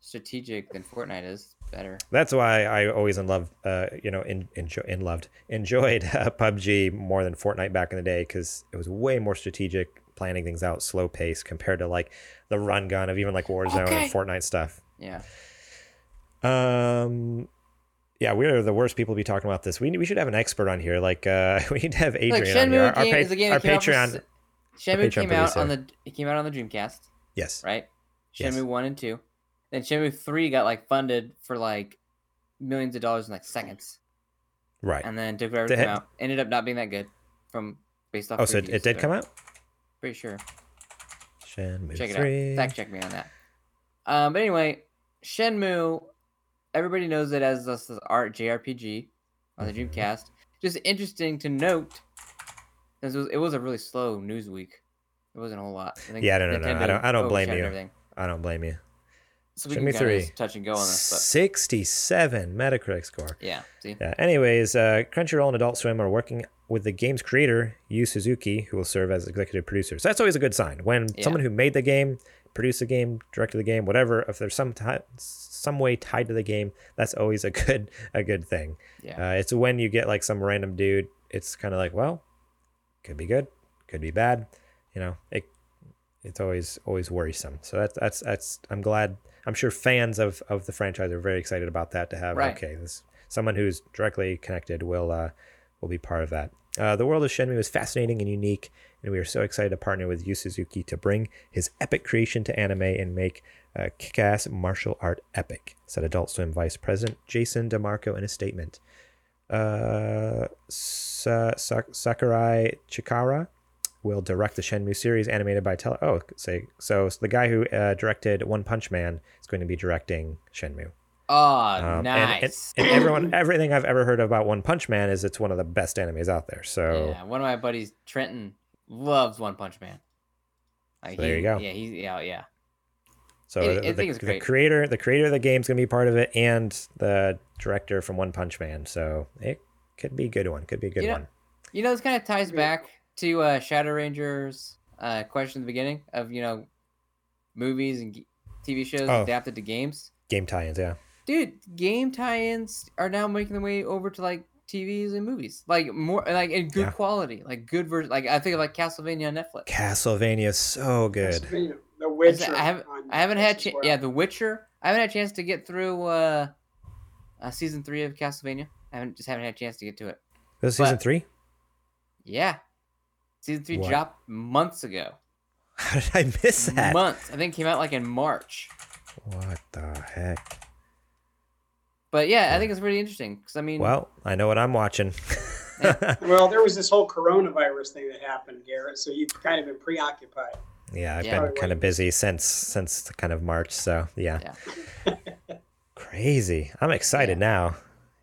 strategic than Fortnite is. Better. That's why I always in love, uh, you know, in, enjoy, in loved, enjoyed uh, PUBG more than Fortnite back in the day because it was way more strategic, planning things out, slow pace compared to like the run gun of even like Warzone Okay. and Fortnite stuff. Yeah. Um, yeah, we're the worst people to be talking about this. We we should have an expert on here. Like, uh, we need to have Adrian like on here. Shenmue Our, our, came, pa- is a game our that out for Patreon. Shenmue Patreon came out on the it came out on the Dreamcast, Yes. right? Yes. Shenmue one and two. Then Shenmue three got like funded for like millions of dollars in like seconds, Right. and then took forever to come out. Ended up not being that good, from based off. Oh, so it, it did come out. Pretty sure. Shenmue Check it out. Fact check me on that. Um, but anyway, Shenmue, everybody knows it as this art JRPG on the Mhm. Dreamcast. Just interesting to note, was, it was a really slow news week. It wasn't a whole lot. I think Yeah, no, no, no. I don't- I don't blame you. Everything. I don't blame you. So we Shenmue three. touch and go on this, but Sixty-seven Metacritic score. yeah. See, Yeah. Anyways, uh, Crunchyroll and Adult Swim are working with the game's creator, Yu Suzuki, who will serve as executive producer. So that's always a good sign when Yeah. someone who made the game, produced the game, directed the game, whatever. If there's some ti some way tied to the game, that's always a good a good thing. yeah, Uh, it's when you get like some random dude. It's kind of like, well, could be good, could be bad. You know, it it's always always worrisome. So that's that's that's. I'm glad. I'm sure fans of of the franchise are very excited about that to have. Right. Okay, this someone who's directly connected will uh will be part of that. Uh, the world of Shenmue is fascinating and unique, and we are so excited to partner with Yu Suzuki to bring his epic creation to anime and make a kick-ass martial art epic, said Adult Swim Vice President Jason DeMarco in a statement. Uh, Sa- Sa- Sakurai Chikara will direct the Shenmue series animated by Tele. Oh, say so. the guy who uh, directed One Punch Man is going to be directing Shenmue. Oh, Um, and- and- nice. And, everyone, everything I've ever heard about One Punch Man is it's one of the best animes out there. So yeah, one of my buddies, Trenton, loves One Punch Man. Like, So there he- you go. Yeah, he's yeah, yeah. So I- I the, the- the creator, the creator of the game is going to be part of it, and the director from One Punch Man. So it could be a good one. Could be a good You know- one. You know, this kind of ties back to uh, Shadow Rangers' uh, question at the beginning of you know movies and g- TV shows Oh. adapted to games. Game tie-ins, yeah. Dude, game tie-ins are now making their way over to like TVs and movies, like more like in good Yeah. quality, like good version. Like I think of like Castlevania on Netflix. Castlevania is so good. The Witcher. I haven't, I haven't had, Netflix cha- yeah, The Witcher. I haven't had a chance to get through uh, uh season three of Castlevania. I haven't just haven't had a chance to get to it. This season three. Yeah, season three What? dropped months ago. How did I miss that? Months. I think it came out like in March. What the heck? But yeah, I think it's pretty interesting because I mean, Well, I know what I'm watching. Well, there was this whole coronavirus thing that happened, Garrett. So you've kind of been preoccupied. yeah, I've Yeah. been kind of busy since since kind of March. So yeah, Yeah. crazy. I'm excited now.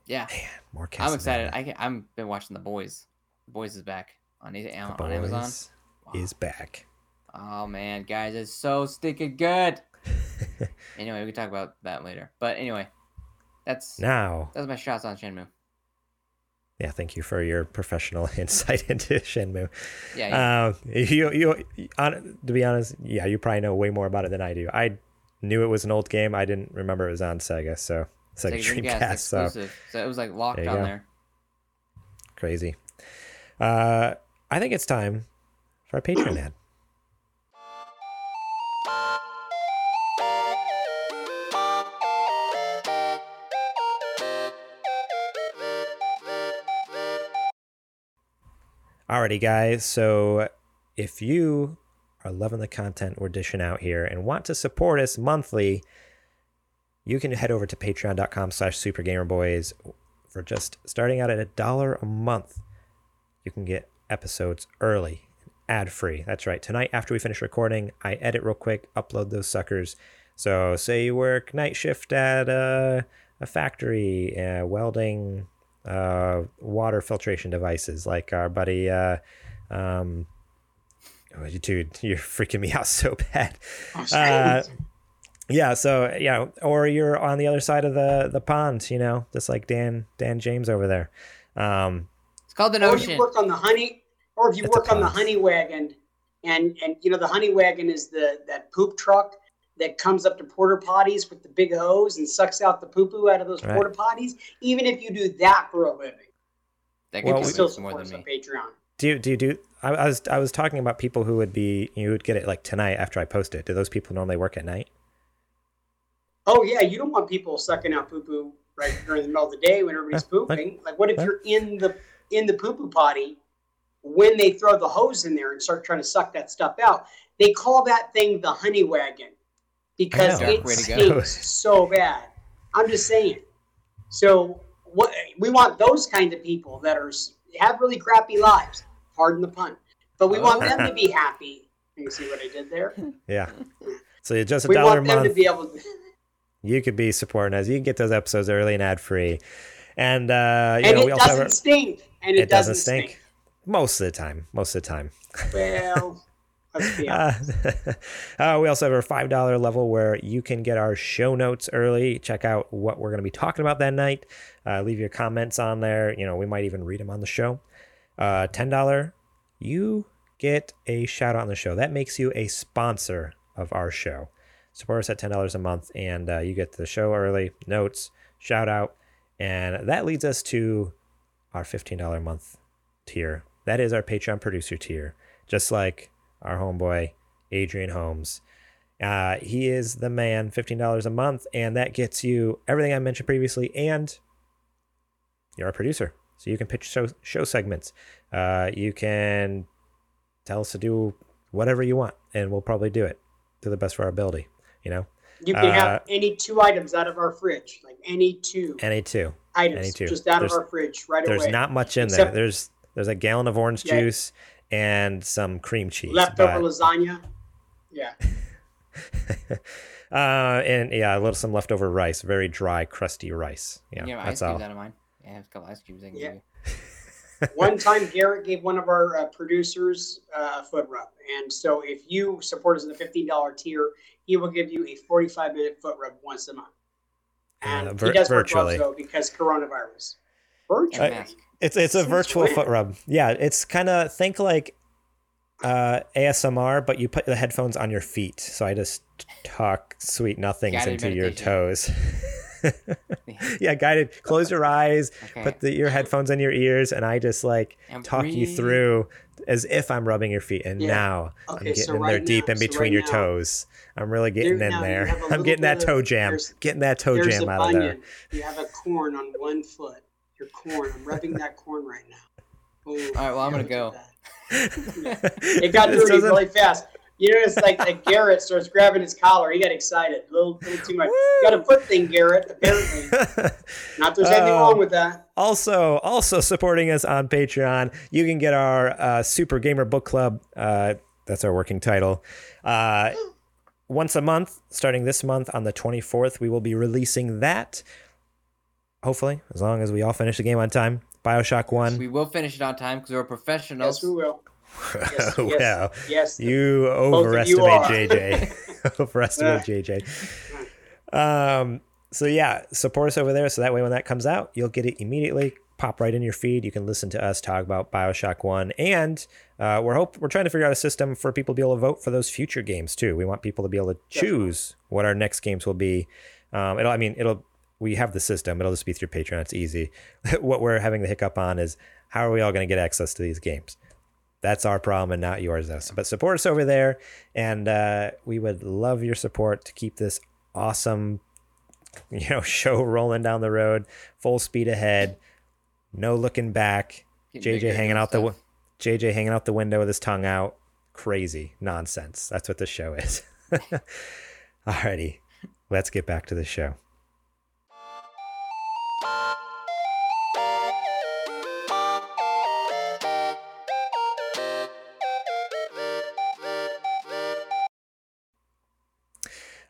yeah, Man, More Castlevania. I'm excited. I can, I'm been watching The Boys. The Boys is back on A- The on Amazon. Boys Wow. is back. Oh man, guys, it's so stinking good. anyway, we can talk about that later. But anyway, that's now, that's my shots on Shenmue. yeah, thank you for your professional insight into Shenmue. Yeah, yeah. Um, you, you, on, to be honest, yeah, you probably know way more about it than I do. I knew it was an old game. I didn't remember it was on Sega, so Sega Sega Dreamcast. So exclusive. So it was like locked There on go. there. crazy. Uh, I think it's time for a Patreon ad. Alrighty, guys. So if you are loving the content we're dishing out here and want to support us monthly, you can head over to patreon.com slash supergamerboys for just starting out at a dollar a month. You can get episodes early, ad free. That's right. Tonight, after we finish recording, I edit real quick, upload those suckers. So, say you work night shift at a, a factory, uh, welding uh, water filtration devices, like our buddy. Uh, um, oh, dude, you're freaking me out so bad. Oh, Uh, yeah, so yeah, or you're on the other side of the the pond, you know, just like Dan Dan James over there. Um, It's called an or ocean. you work on the honey, or if you It's work on the honey wagon, and and you know the honey wagon is the that poop truck that comes up to porta potties with the big hose and sucks out the poo poo out of those Right. porta potties. Even if you do that for a living, That you Well, can still still support us me. on Patreon. do you, do you do? I, I was I was talking about people who would be you would get it like tonight after I post it. Do those people normally work at night? Oh yeah, you don't want people sucking out poo poo right during the middle of the day when everybody's Yeah, pooping. Like, what if yeah. you're in the in the poo poo potty when they throw the hose in there and start trying to suck that stuff out? They call that thing the honey wagon because know. it Dark way to go. stinks so bad. I'm just saying. So what we want those kind of people that are have really crappy lives. Pardon the pun, but we want them to be happy. You see what I did there? Yeah. So you're just a We dollar a want them to month. be able to. You could be supporting us. You can get those episodes early and ad free. And uh, you and know, it we also have doesn't our- stink. And it, it doesn't stink. most of the time. Most of the time. Well, let's be honest. Uh, uh, we also have our five dollar level where you can get our show notes early. Check out what we're going to be talking about that night. Uh, leave your comments on there. You know, we might even read them on the show. Uh, Ten dollar, you get a shout out on the show. That makes you a sponsor of our show. Support us at ten dollars a month, and uh, you get the show early, notes, shout out, and that leads us to our fifteen dollar a month tier. That is our Patreon producer tier, just like our homeboy Adrian Holmes. Uh, he is the man, fifteen dollars a month, and that gets you everything I mentioned previously, and you're a producer, so you can pitch show, show segments. Uh, you can tell us to do whatever you want, and we'll probably do it to the best of our ability. You know, You can uh, have any two items out of our fridge, like any two any two. items, any two. just out There's- of our fridge right There's away. There's not much in Except- there. There's there's a gallon of orange Yeah. juice and some cream cheese. Leftover but- lasagna. Yeah. uh, and yeah, a little some leftover rice, very dry, crusty rice. Yeah, Yeah, ice that's cubes all. out of mine. Yeah, I have a couple ice cubes I can Yeah. give. One time, Garrett gave one of our uh, producers uh, a foot rub, and so if you support us in the fifteen dollar tier, he will give you a forty-five minute foot rub once a month. And Uh, vir- he does virtually. virtually though because coronavirus. Virtually. And a mask. It's it's a virtual when? foot rub. Yeah, it's kind of think like uh, ASMR, but you put the headphones on your feet. So I just talk sweet nothings Guided into your toes. yeah, guided. Close your eyes. Okay. Put the, your headphones in your ears, and I just like And talk you through as if I'm rubbing your feet. And Yeah. now I'm getting so in there right deep now- in so between right your now- toes. I'm really getting There- in now you there. have a I'm getting that toe jam. Getting that toe jam out of there. You have a corn on one foot. Your corn. I'm rubbing that corn right now. Ooh, All right, well, I'm gonna go. It got This dirty doesn't- really fast. You know, it's like, like Garrett starts grabbing his collar. He got excited. A little, little too much. Got a foot thing, Garrett, apparently. Not there's anything Oh. wrong with that. also also supporting us on patreon you can get our uh, super gamer book club uh, that's our working title uh, once a month starting this month on the 24th we will be releasing that hopefully as long as we all finish the game on time. Bioshock 1 We will finish it on time because we're professionals. Yes, we will. Yes, wow. yes, yes. you of you overestimate jj overestimate jj um so yeah support us over there so that way when that comes out you'll get it immediately pop right in your feed. You can listen to us talk about bioshock 1 and uh, we're hope we're trying to figure out a system for people to be able to vote for those future games too. We want people to be able to choose what our next games will be. Um, it'll i mean it'll we have the system it'll just be through patreon it's easy what we're having the hiccup on is how are we all going to get access to these games? That's our problem and not yours, though. But support us over there, and uh, we would love your support to keep this awesome, you know, show rolling down the road, full speed ahead, no looking back. Getting JJ hanging out the stuff. wi- JJ hanging out the window with his tongue out. Crazy nonsense. That's what the show is. Alrighty, let's get back to the show.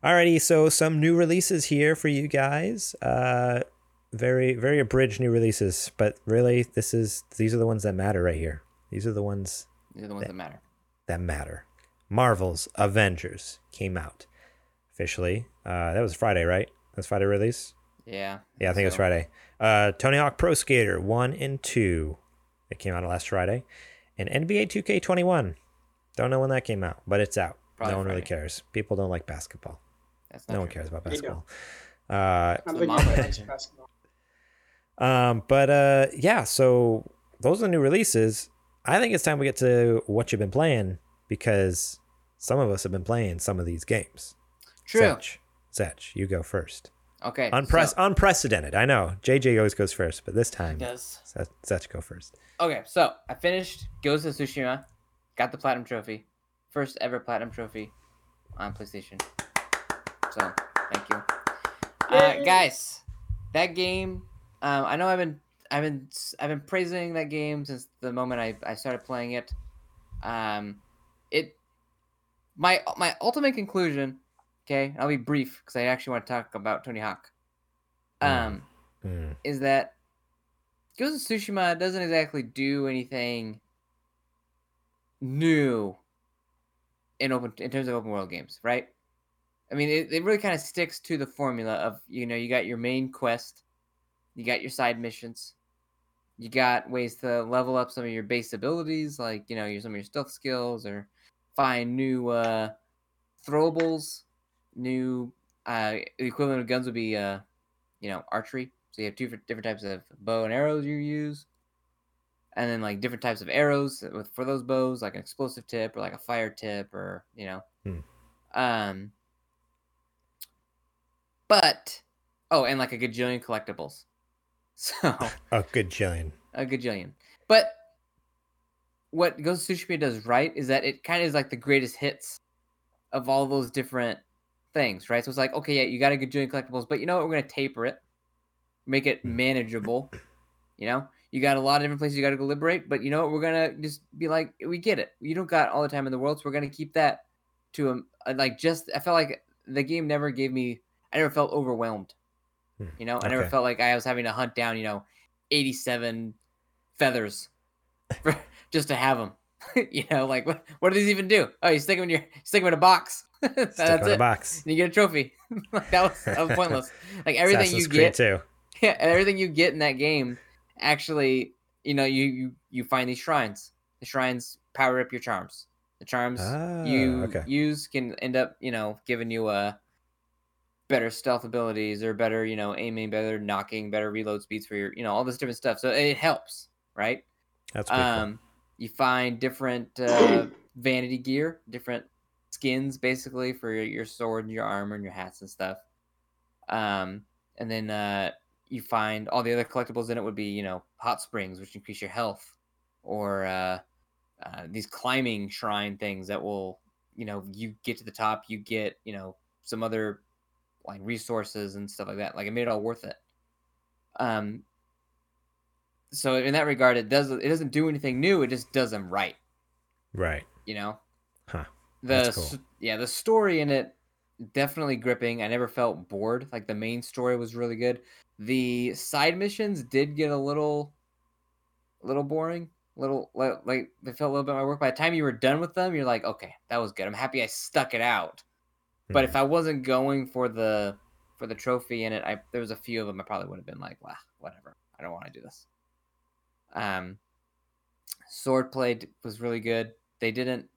Alrighty, so some new releases here for you guys. Uh, very, very abridged new releases, but really, this is these are the ones that matter right here. These are the ones These are the ones that matter. that matter. Marvel's Avengers came out officially. Uh, that was Friday, right? That's Friday release. Yeah. Yeah, I think it was. Friday. Uh, Tony Hawk Pro Skater one and two. It came out last Friday, and NBA 2K21. Don't know when that came out, but it's out. Probably no one really cares. People don't like basketball. That's not No one cares about basketball. Uh, I the think Mamba that's basketball. Um, but uh, yeah, so those are the new releases. I think it's time we get to what you've been playing because some of us have been playing some of these games. True. Zetch, Zetch, you go first. Okay. Unpre- so- unprecedented. I know. JJ always goes first, but this time, does. Zetch, Zetch go first. Okay, so I finished Ghost of Tsushima, got the platinum trophy, first ever platinum trophy on PlayStation. So thank you, uh, guys. That game, um, I know I've been I've been I've been praising that game since the moment I, I started playing it. Um, it my my ultimate conclusion. Okay, I'll be brief because I actually want to talk about Tony Hawk. Um Hmm. is that Ghost of Tsushima doesn't exactly do anything new in open in terms of open world games, right? I mean, it, it really kind of sticks to the formula of you know you got your main quest, you got your side missions, you got ways to level up some of your base abilities, like you know your some of your stealth skills, or find new uh, throwables, new uh, the equivalent of guns would be uh, you know archery. So you have two different- different types of bow and arrows you use, and then like different types of arrows with for those bows, like an explosive tip or like a fire tip, or you know, Hmm. um. But oh, and like a gajillion collectibles. So A good jillion. a gajillion. But what Ghost of Tsushima does right is that it kind of is like the greatest hits of all those different things, right? So it's like, okay, yeah, you got a gajillion collectibles, but you know what? We're gonna taper it, make it hmm. manageable. You know, you got a lot of different places you got to go liberate, but you know what? We're gonna just be like, we get it. You don't got all the time in the world, so we're gonna keep that to a, like just. I felt like the game never gave me. I never felt overwhelmed. Hmm, You know, I never okay. felt like I was having to hunt down, you know, 87 feathers for, just to have them. you know, like what, what do these even do? Oh, you stick them in your stick them in a box. That's Stick 'em in a it. box. And you get a trophy. like that was, that was pointless. Like everything Assassin's you Creed get, too. yeah, everything you get in that game, actually, you know, you you you find these shrines. The shrines power up your charms. The charms Ah, you okay. use can end up, you know, giving you a better stealth abilities or better, you know, aiming, better knocking, better reload speeds for your, you know, all this different stuff. So it helps, right? That's Um, you find different uh, vanity gear, different skins, basically for your, your sword and your armor and your hats and stuff. Um, and then uh, you find all the other collectibles in it would be, you know, hot springs, which increase your health, or uh, uh, these climbing shrine things that will, you know, you get to the top, you get, you know, some other like resources and stuff like that. Like it made it all worth it. Um, so in that regard, it does it doesn't do anything new. It just does them right. Right. You know. Huh. The cool. yeah, the story in it definitely gripping. I never felt bored. Like the main story was really good. The side missions did get a little, a little boring. Little like they felt a little bit my work. By the time you were done with them, you're like, okay, that was good. I'm happy I stuck it out. But if I wasn't going for the for the trophy in it, I there was a few of them I probably would have been like, wow, whatever. I don't want to do this. Um, swordplay was really good. They didn't.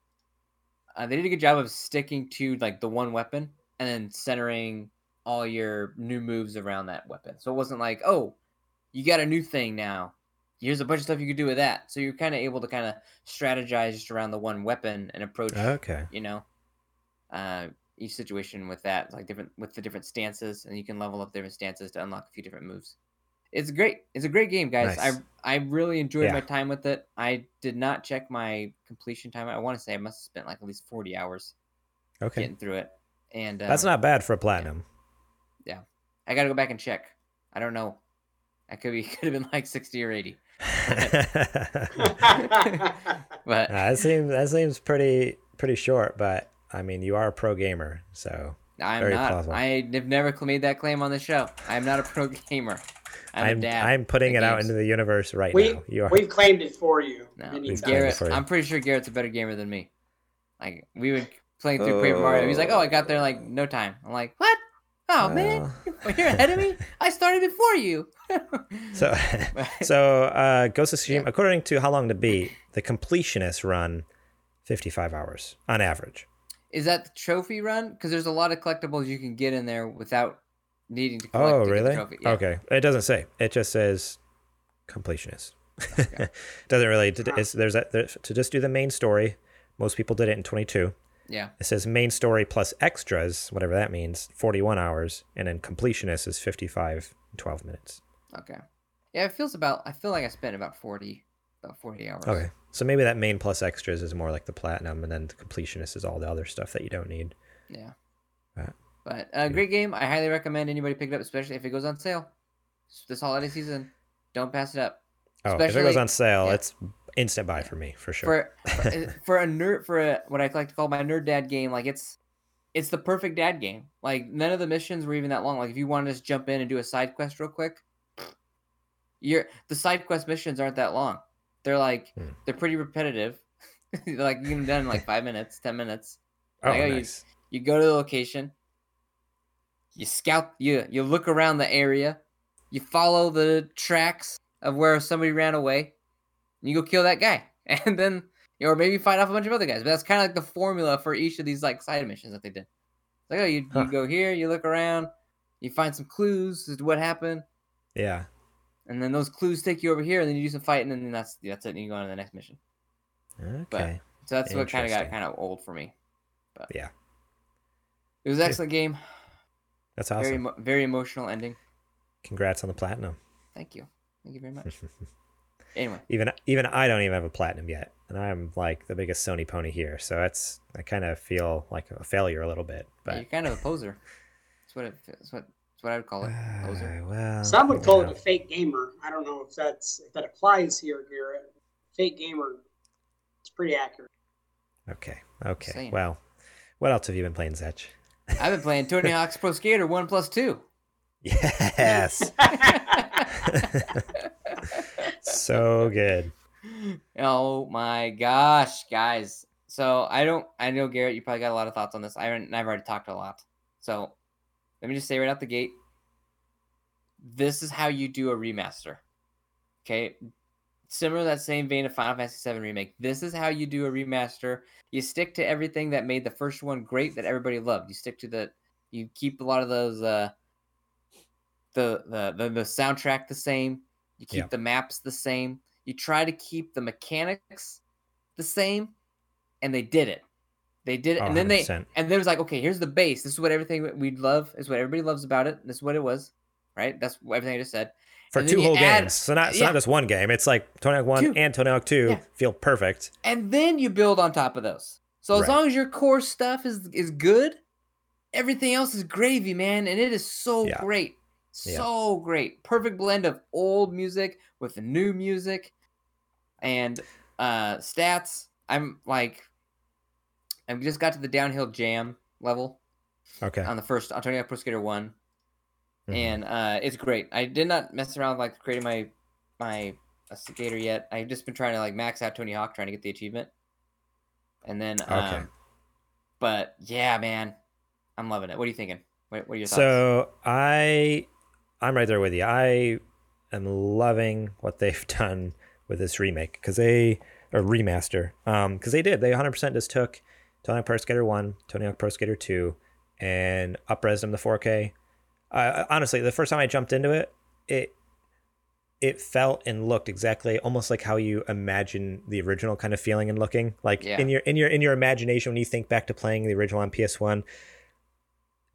Uh, they did a good job of sticking to like the one weapon and then centering all your new moves around that weapon. So it wasn't like, oh, you got a new thing now. here's a bunch of stuff you could do with that. So you're kind of able to kind of strategize just around the one weapon and approach, Okay. you know, uh, each situation with that, like different with the different stances, and you can level up different stances to unlock a few different moves. It's great. It's a great game, guys. Nice. I I really enjoyed Yeah. my time with it. I did not check my completion time. I want to say I must have spent like at least forty hours Okay. getting through it, and um, That's not bad for a platinum. Yeah. I got to go back and check. I don't know. I could be could have been like sixty or eighty, but that seems that seems pretty pretty short, but I mean you are a pro gamer, so I'm very not. plausible. I have never cl- made that claim on the show. I'm not a pro gamer. I'm, I'm a dad. I'm putting at it out into the universe right we now. You are we've claimed it for you. No, many We've times. claimed it Garrett. for you. I'm pretty sure Garrett's a better gamer than me. Like we would playing through Paper Mario. He's like, "Oh, I got there in, like no time." I'm like, "What? Oh man, you're ahead of me. I started before you." so so uh, Ghost of Tsushima, according to How Long to Beat, the completionists run 55 hours on average. Is that the trophy run? Because there's a lot of collectibles you can get in there without needing to collect. Oh, to really? trophy. Yeah. Okay. It doesn't say. It just says completionist. doesn't really. It's, there's a, there, to just do the main story. Most people did it in 22. Yeah. It says main story plus extras, whatever that means, 41 hours, and then completionist is 55 and 12 minutes. Okay. Yeah, it feels about. I feel like I spent about forty, about forty hours. Okay. So maybe that main plus extras is more like the platinum, and then the completionist is all the other stuff that you don't need. Yeah. Right. But uh, great game. I highly recommend anybody pick it up, especially if it goes on sale this holiday season. Don't pass it up. Oh, if it goes on sale, yeah. it's instant buy for me for sure. For for, uh, for a nerd for a what I like to call my nerd dad game, like it's it's the perfect dad game. Like none of the missions were even that long. Like if you want to just jump in and do a side quest real quick, you're the side quest missions aren't that long. They're like Hmm. they're pretty repetitive. They're like you can get them done in like five minutes, ten minutes. oh, like, oh, you- nice. you go to the location you scout you you look around the area you follow the tracks of where somebody ran away and you go kill that guy and then you or maybe fight off a bunch of other guys but that's kind of like the formula for each of these like side missions that they did It's like oh you, Huh. you go here you look around you find some clues as to what happened Yeah. And then those clues take you over here and then you do some fighting and then that's that's it and you go on to the next mission Okay. so that's what kind of got kind of old for me but Yeah. it was an excellent game That's very awesome. emo- very emotional ending Congrats on the platinum. Thank you. Thank you very much. Anyway, even even I don't even have a platinum yet, and I'm like the biggest Sony pony here. So that's I kind of feel like a failure a little bit. yeah, But you're kind of a poser. That's what it. That's what. That's what I would call it. Poser. Uh, well, Some would call it a fake gamer. I don't know if that's if that applies here, Garrett. Fake gamer. It's pretty accurate. Okay. Okay. Saying. Well, what else have you been playing, Zetch? I've been playing Tony Hawk's Pro Skater One Plus Two. Yes. so good. oh my gosh, guys! So I don't. I know Garrett. You probably got a lot of thoughts on this. I haven't. I've already talked a lot. So let me just say right out the gate. This is how you do a remaster. Okay, similar to that same vein of Final Fantasy VII remake. This is how you do a remaster. You stick to everything that made the first one great that everybody loved. You stick to the. You keep a lot of those. Uh, the the the, the soundtrack the same. You keep Yeah. the maps the same. You try to keep the mechanics the same, and they did it. They did it, Oh, and then they 100%. and then it was like, okay, here's the base. This is what everything we love. Is what everybody loves about it. This is what it was, right? That's everything I just said. For two whole add- games. So not, so yeah. not just one game. It's like Tony Hawk 1 Two. and Tony Hawk 2 Yeah. feel perfect. and then you build on top of those. So as Right. long as your core stuff is is good, everything else is gravy, man, and it is so Yeah. great. So great. Perfect blend of old music with new music and uh stats. I'm like I just got to the downhill jam level Okay. on the first Hawk Pro Skater 1 Mhm. and uh, it's great. I did not mess around with, like creating my my uh, skater yet. I've just been trying to like max out Tony Hawk, trying to get the achievement, and then um, Okay. But yeah, man, I'm loving it. What are you thinking? What, what are your thoughts? So I, I'm right there with you. I am loving what they've done with this remake because they or remaster um because they did they 100% just took Tony Hawk Pro Skater One, Tony Hawk Pro Skater Two, and upres them to 4K. Uh, honestly, the first time I jumped into it, it it felt and looked exactly almost like how you imagine the original kind of feeling and looking. Like Yeah. in your in your in your imagination when you think back to playing the original on PS1,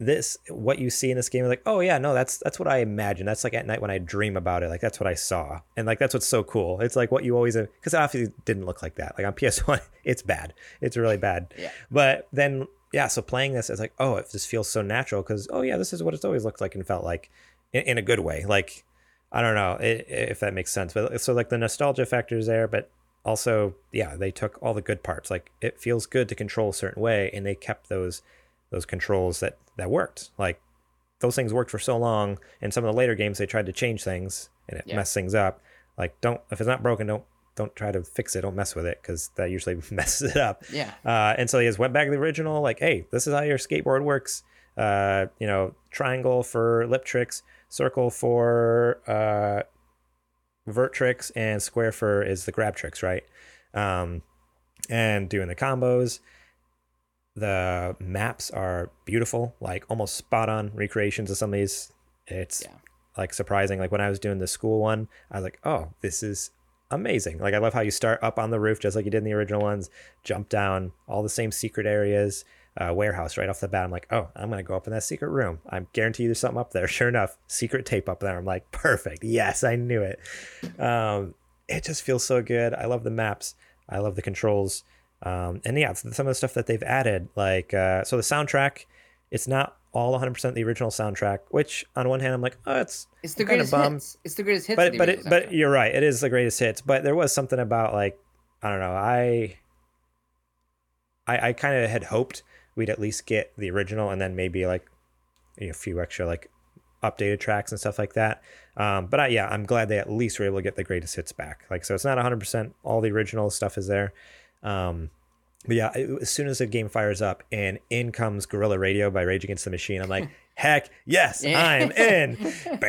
this what you see in this game is like, oh yeah, no, that's that's what I imagine. That's like at night when I dream about it. Like that's what I saw, and like that's what's so cool. It's like what you always because it obviously didn't look like that. Like on PS1, it's bad. It's really bad. Yeah. But then yeah, so playing this, it's like, oh, it just feels so natural because oh yeah, this is what it's always looked like and felt like, in, in a good way. Like I don't know if that makes sense, but uh, so like the nostalgia factor is there, but also yeah, they took all the good parts. Like it feels good to control a certain way, and they kept those those controls that that worked. Like those things worked for so long. In some of the later games, they tried to change things and it Yeah. messed things up. Like don't if it's not broken, don't don't try to fix it. Don't mess with it because that usually messes it up. Yeah. Uh, and so he just went back to the original, like, hey, this is how your skateboard works. Uh, you know, triangle for lip tricks, circle for uh, vert tricks, and square for is the grab tricks, right? Um, and doing the combos. The maps are beautiful, like almost spot on recreations of some of these. It's Yeah. like surprising. Like when I was doing the school one, I was like, oh, this is amazing. Like I love how you start up on the roof just like you did in the original ones, jump down, all the same secret areas, uh, warehouse right off the bat. I'm like, oh, I'm gonna go up in that secret room. I guarantee you there's something up there. Sure enough, secret tape up there. I'm like, perfect. Yes, I knew it. Um, it just feels so good. I love the maps. I love the controls. Um, and yeah, some of the stuff that they've added, like uh, so the soundtrack, it's not all 100% the original soundtrack. Which on one hand, I'm like, oh, it's It's the greatest hits. It's the greatest hits. but but it, but you're right. It is the greatest hits. But there was something about like I don't know. I I, I kind of had hoped we'd at least get the original and then maybe like a few extra like updated tracks and stuff like that. Um, but I, yeah, I'm glad they at least were able to get the greatest hits back. Like so, it's not 100 percent all the original stuff is there. Um, but yeah, as soon as the game fires up and in comes Guerrilla Radio by Rage Against the Machine, I'm like, heck yes, I'm in.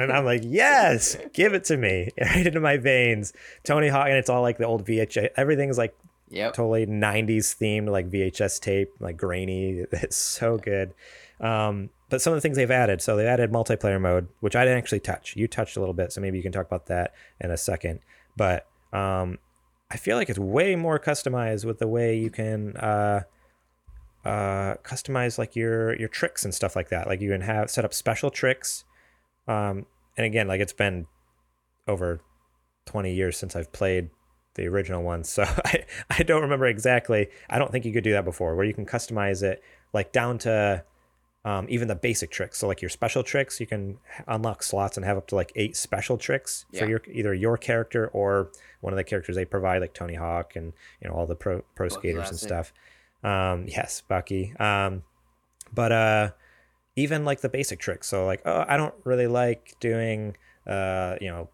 And I'm like, yes, give it to me, right into my veins. Tony Hawk, and it's all like the old VHS. Everything's like Yep. totally 90s themed, like VHS tape, like grainy. It's so good. Um, but some of the things they've added, so they've added multiplayer mode, which I didn't actually touch. You touched a little bit, so maybe you can talk about that in a second. But um, I feel like it's way more customized with the way you can uh, uh, customize like your your tricks and stuff like that. Like you can have set up special tricks. Um, and again, like it's been over 20 years since I've played the original one, so I I don't remember exactly. I don't think you could do that before, where you can customize it like down to um, even the basic tricks. So like your special tricks, you can unlock slots and have up to like eight special tricks Yeah. for your either your character or one of the characters they provide, like Tony Hawk and you know all the pro pro Bucky skaters and stuff. Um, yes, Bucky. Um, but uh, even like the basic tricks. So like, oh, I don't really like doing uh, you know,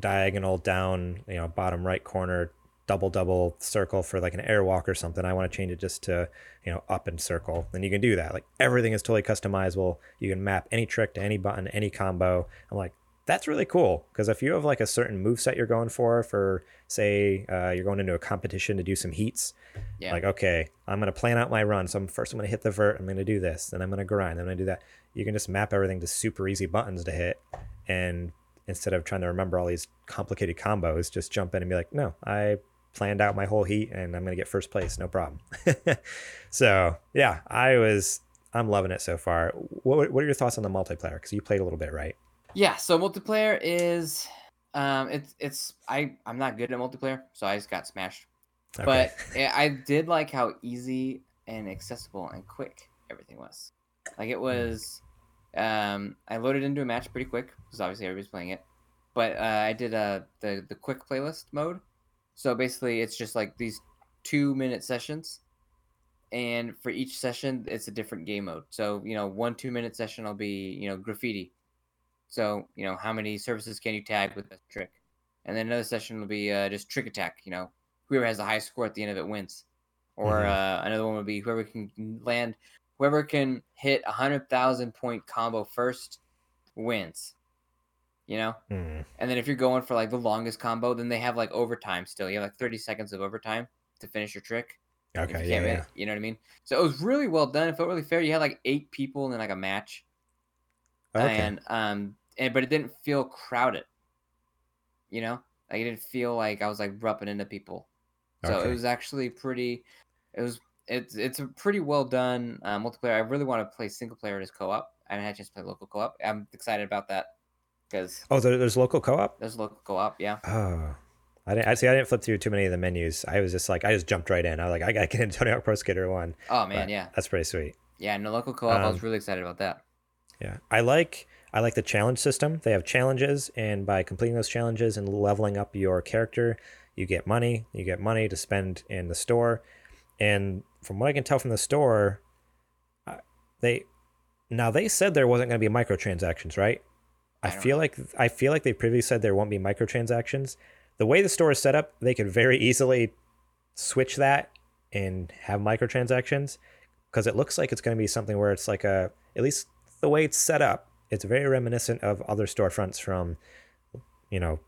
diagonal down, you know, bottom right corner, double double circle for like an airwalk or something. I want to change it just to, you know, up and circle. Then you can do that. Like everything is totally customizable. You can map any trick to any button, any combo. I'm like, that's really cool because if you have like a certain move set you're going for, for say uh, you're going into a competition to do some heats, Yeah. like okay, I'm gonna plan out my run. So I'm first I'm gonna hit the vert. I'm gonna do this. Then I'm gonna grind. Then I'm gonna do that. You can just map everything to super easy buttons to hit, and instead of trying to remember all these complicated combos, just jump in and be like, no, I planned out my whole heat and I'm gonna get first place, no problem. so yeah, I was I'm loving it so far. What what are your thoughts on the multiplayer? Because you played a little bit, right? Yeah, so multiplayer is um it's it's I I'm not good at multiplayer, so I just got smashed. But I I did like how easy and accessible and quick everything was. Like it was um I loaded into a match pretty quick because obviously everybody's playing it. But uh, I did uh the the quick playlist mode. So basically it's just like these 2 minute sessions and for each session it's a different game mode. So, you know, one 2 minute session will be, you know, graffiti. So, you know, how many surfaces can you tag with a trick? And then another session will be uh, just trick attack. You know, whoever has the highest score at the end of it wins. Or Mhm. uh, another one would be whoever can land, whoever can hit a hundred thousand point combo first wins. You know, Hmm. and then if you're going for like the longest combo, then they have like overtime still. You have like 30 seconds of overtime to finish your trick. Okay, you yeah, yeah. make- You know what I mean? So it was really well done. It felt really fair. You had like eight people in like a match Okay. and um and but it didn't feel crowded. You know, like it didn't feel like I was like rubbing into people. So Okay. it was actually pretty. It was it's it's a pretty well done uh, multiplayer. I really want to play single player as co-op. And I haven't had a chance to play local co-op. I'm excited about that because Oh, there, there's local co-op. there's local co-op. Yeah. Oh, I didn't. I see. I didn't flip through too many of the menus. I was just like, I just jumped right in. I was like, I got to get into Tony Hawk Pro Skater One. Oh man, But yeah, that's pretty sweet. yeah. No local co-op. I Um, was really excited about that. Yeah, I like I like the challenge system. They have challenges, and by completing those challenges and leveling up your character, you get money. You get money to spend in the store, and from what I can tell from the store, they now they said there wasn't going to be microtransactions, right? I, I feel know. like I feel like they previously said there won't be microtransactions. The way the store is set up, they could very easily switch that and have microtransactions because it looks like it's going to be something where it's like a at least the way it's set up it's very reminiscent of other storefronts from you know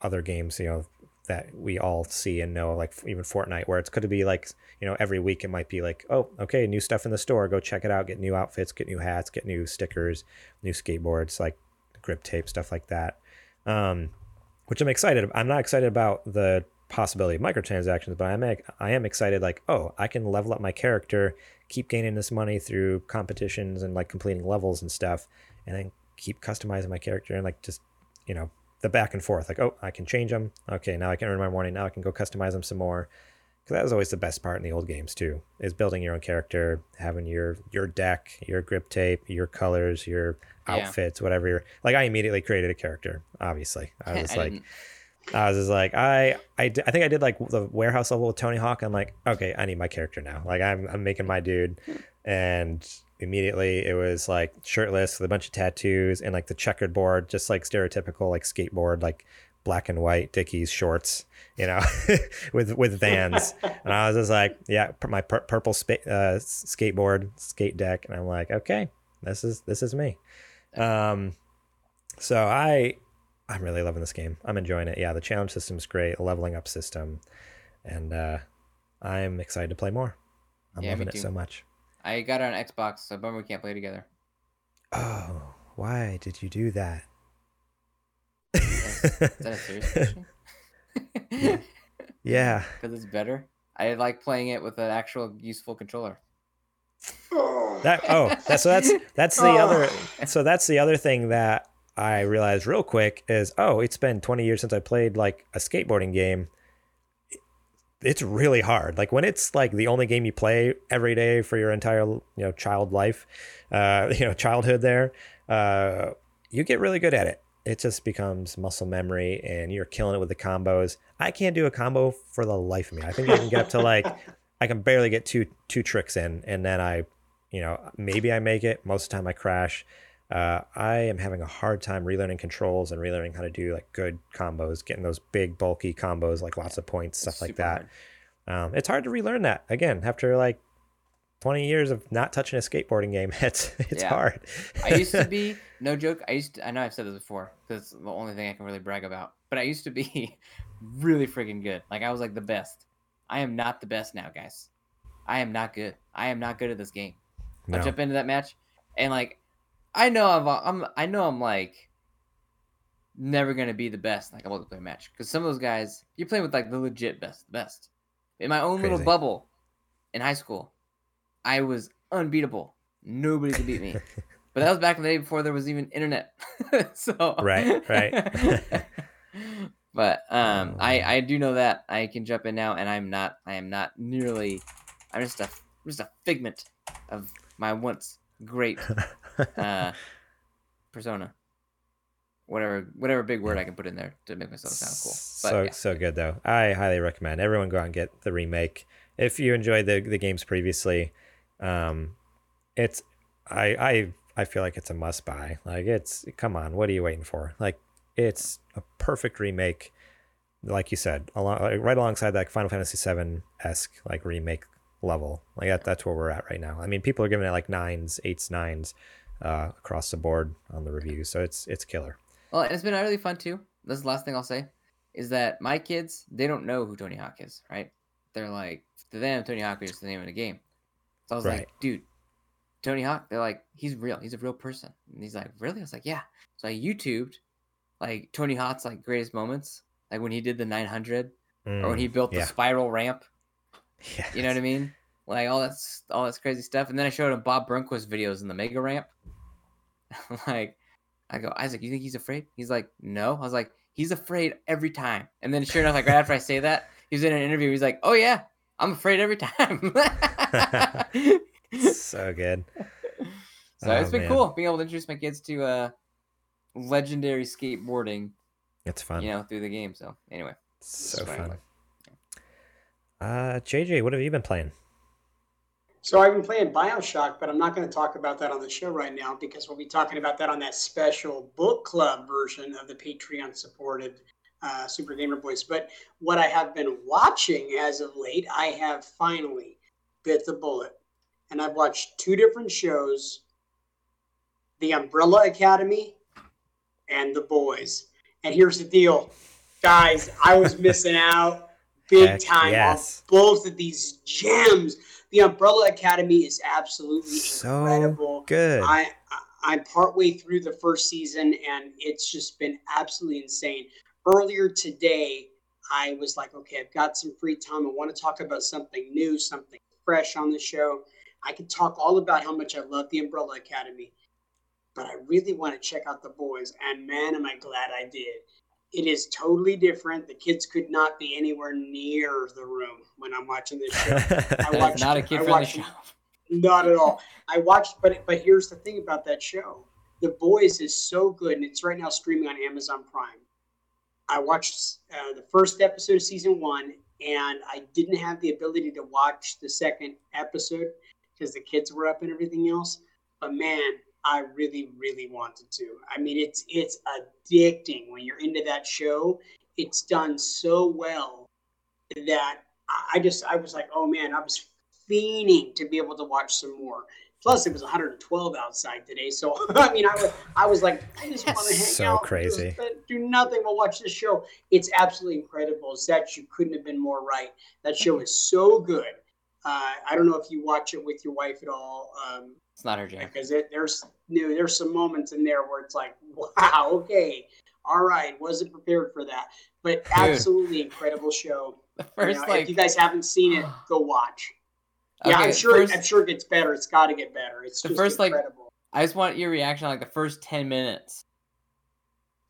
other games you know that we all see and know like even fortnite where it's could be like you know every week it might be like oh okay new stuff in the store go check it out get new outfits get new hats get new stickers new skateboards like grip tape stuff like that um which i'm excited i'm not excited about the possibility of microtransactions but i'm i am excited like oh i can level up my character keep gaining this money through competitions and like completing levels and stuff and then keep customizing my character and like just you know the back and forth like oh i can change them. Okay now i can earn my money. Now i can go customize them some more. Because that was always the best part in the old games too is building your own character having your your deck your grip tape your colors your Yeah. outfits whatever you're like i immediately created a character obviously i was like didn't- I was just like, I, I, I think I did like the warehouse level with Tony Hawk. I'm like, okay, I need my character now. Like, I'm, I'm making my dude, and immediately it was like shirtless with a bunch of tattoos and like the checkered board, just like stereotypical like skateboard, like black and white Dickies shorts, you know, with with Vans. and I was just like, yeah, my pur- purple spa- uh, skateboard, skate deck, and I'm like, okay, this is this is me. Um, so I I'm really loving this game. I'm enjoying it. Yeah, the challenge system's great, a leveling up system, and uh, I'm excited to play more. I'm Yeah, loving it so much. I got it on Xbox, so bummer we can't play together. Oh, why did you do that? Is that a serious question? yeah, Because it's better. I like playing it with an actual useful controller. That. Oh, that, so that's that's the other. So that's the other thing that I realized real quick is oh, it's been 20 years since I played like a skateboarding game. It's really hard. Like when it's like the only game you play every day for your entire you know child life, uh, you know childhood. There, uh, you get really good at it. It just becomes muscle memory, and you're killing it with the combos. I can't do a combo for the life of me. I think I can get up to like I can barely get two two tricks in, and then I, you know, maybe I make it. Most of the time, I crash. Uh, I am having a hard time relearning controls and relearning how to do like good combos, getting those big bulky combos, like lots of points, stuff like that. hard. Um, it's hard to relearn that again after like 20 years of not touching a skateboarding game. It's it's Yeah. hard. I used to be no joke. I used to, I know I've said this before because it's the only thing I can really brag about. But I used to be really freaking good. Like I was like the best. I am not the best now, guys. I am not good. I am not good at this game. I no. jump into that match and like I know I'm I'm I know I'm like never gonna be the best like a multiplayer match because some of those guys you're playing with like the legit best the best. In my own little bubble in high school, I was unbeatable. Nobody could beat me. But that was back in the day before there was even internet. so Right, right. but um, I. I do know that I can jump in now, and I'm not I am not nearly. I'm just a I'm just a figment of my once great uh, persona. Whatever whatever big word I can put in there to make myself sound cool. But so yeah. so good though. I highly recommend everyone go out and get the remake if you enjoyed the the games previously. Um, it's I I I feel like it's a must buy. Like it's come on, what are you waiting for? Like it's a perfect remake. Like you said, along right alongside that Final Fantasy VII esque like remake level. Like that, that's where we're at right now. I mean, people are giving it like nines, eights, nines uh, across the board on the reviews. So it's it's killer. Well, and it's been really fun too. This is the last thing I'll say is that my kids they don't know who Tony Hawk is, right? They're like to them Tony Hawk is just the name of the game. So I was Right. like, dude, Tony Hawk. They're like, he's real. He's a real person. And he's like, really? I was like, yeah. So I YouTubed like Tony Hawk's like greatest moments, like when he did the 900 or when he built Mm, yeah. the spiral ramp. yeah. You know what I mean? Like all that's all that's crazy stuff. And then I showed him Bob Burnquist videos in the mega ramp. like, I go, Isaac, you think he's afraid? He's like, no. I was like, he's afraid every time. And then sure enough, like right after I say that, he was in an interview. He's like, oh yeah, I'm afraid every time. so good. so Oh, it's been man. cool being able to introduce my kids to uh legendary skateboarding, It's fun. you know, through the game. So anyway, so fun. Uh, JJ, what have you been playing? So I've been playing Bioshock, but I'm not going to talk about that on the show right now because we'll be talking about that on that special book club version of the Patreon supported uh, Super Gamer Boys. But what I have been watching as of late, I have finally bit the bullet. And I've watched two different shows The Umbrella Academy and The Boys. And here's the deal, guys, I was missing out big Heck time yes. on both of these gems. The Umbrella Academy is absolutely So incredible. good. I, I I'm partway through the first season and it's just been absolutely insane. Earlier today, I was like, okay, I've got some free time. I want to talk about something new, something fresh on the show. I could talk all about how much I love the Umbrella Academy, but I really want to check out the boys. And man, am I glad I did. It is totally different. The kids could not be anywhere near the room when I'm watching this show. I watched- not a kid friendly watched- show. Not at all. I watched, but but here's the thing about that show: The Boys is so good, and it's right now streaming on Amazon Prime. I watched uh, the first episode of season one, and I didn't have the ability to watch the second episode because the kids were up and everything else. But man, I really, really wanted to. I mean, it's it's addicting when you're into that show. It's done so well that I- just I was like, oh man, I was fiending to be able to watch some more. Plus, it was 112 outside today, so I mean, I was I was like, I just want to hang So out, crazy. just, do nothing but watch this show. It's absolutely incredible. Zach, you couldn't have been more right. That show is so good. Uh, I don't know if you watch it with your wife at all. Um, It's not her jam. because it, there's you know, there's some moments in there where it's like, wow, okay, all right, wasn't prepared for that, but absolutely incredible show. The You first know, like if you guys haven't seen it, go watch. Yeah, I'm sure. first- I'm sure it gets better. It's got to get better. It's The just first, like- I just want your reaction on like the first ten minutes.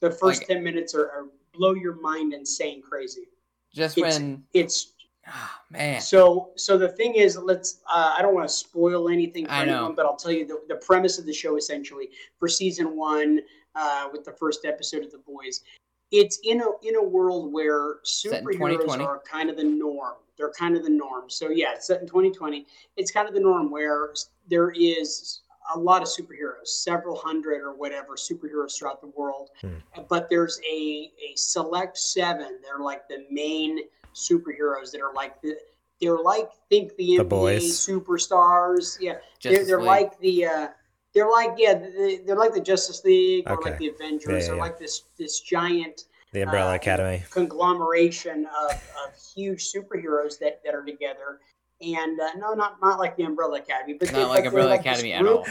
the first like- ten minutes are, are blow your mind insane crazy. Just It's- when It's ah, man. so. So the thing is, let's. Uh, I don't want to spoil anything for I know. anyone, but I'll tell you the, the premise of the show essentially for season one, uh, with the first episode of The Boys. It's in a in a world where superheroes are kind of the norm. They're kind of the norm. So yeah, it's set in 2020. It's kind of the norm where there is a lot of superheroes, several hundred or whatever superheroes throughout the world. Hmm. But there's a a select seven. They're like the main superheroes that are like the they're like think the, The NBA boys. superstars. Yeah, they're, they're like the uh, they're like yeah they- they're like the Justice League or Okay. like the Avengers. Yeah, yeah, they're yeah. like this this giant the Umbrella uh, Academy. conglomeration of, of huge superheroes that, that are together. And uh, no, not not like the Umbrella Academy, but not they're- like but they're Umbrella like Academy at all.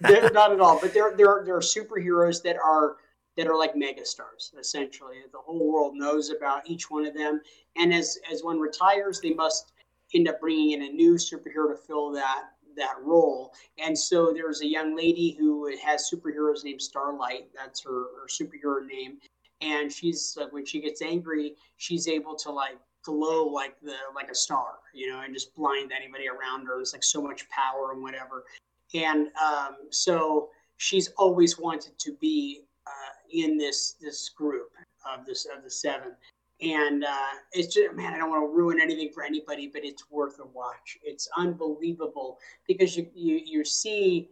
they're not at all. But they're they're they're superheroes that are that are like megastars essentially. The whole world knows about each one of them, and as as one retires, they must end up bringing in a new superhero to fill that that role. And so there's a young lady who has superheroes named Starlight. That's her, her superhero name. And she's like when she gets angry, she's able to like glow like the like a star, you know, and just blind anybody around her. There's like so much power and whatever. And um, so she's always wanted to be uh, in this this group of this of the seven. And uh, it's just man, I don't want to ruin anything for anybody, but it's worth a watch. It's unbelievable because you you you see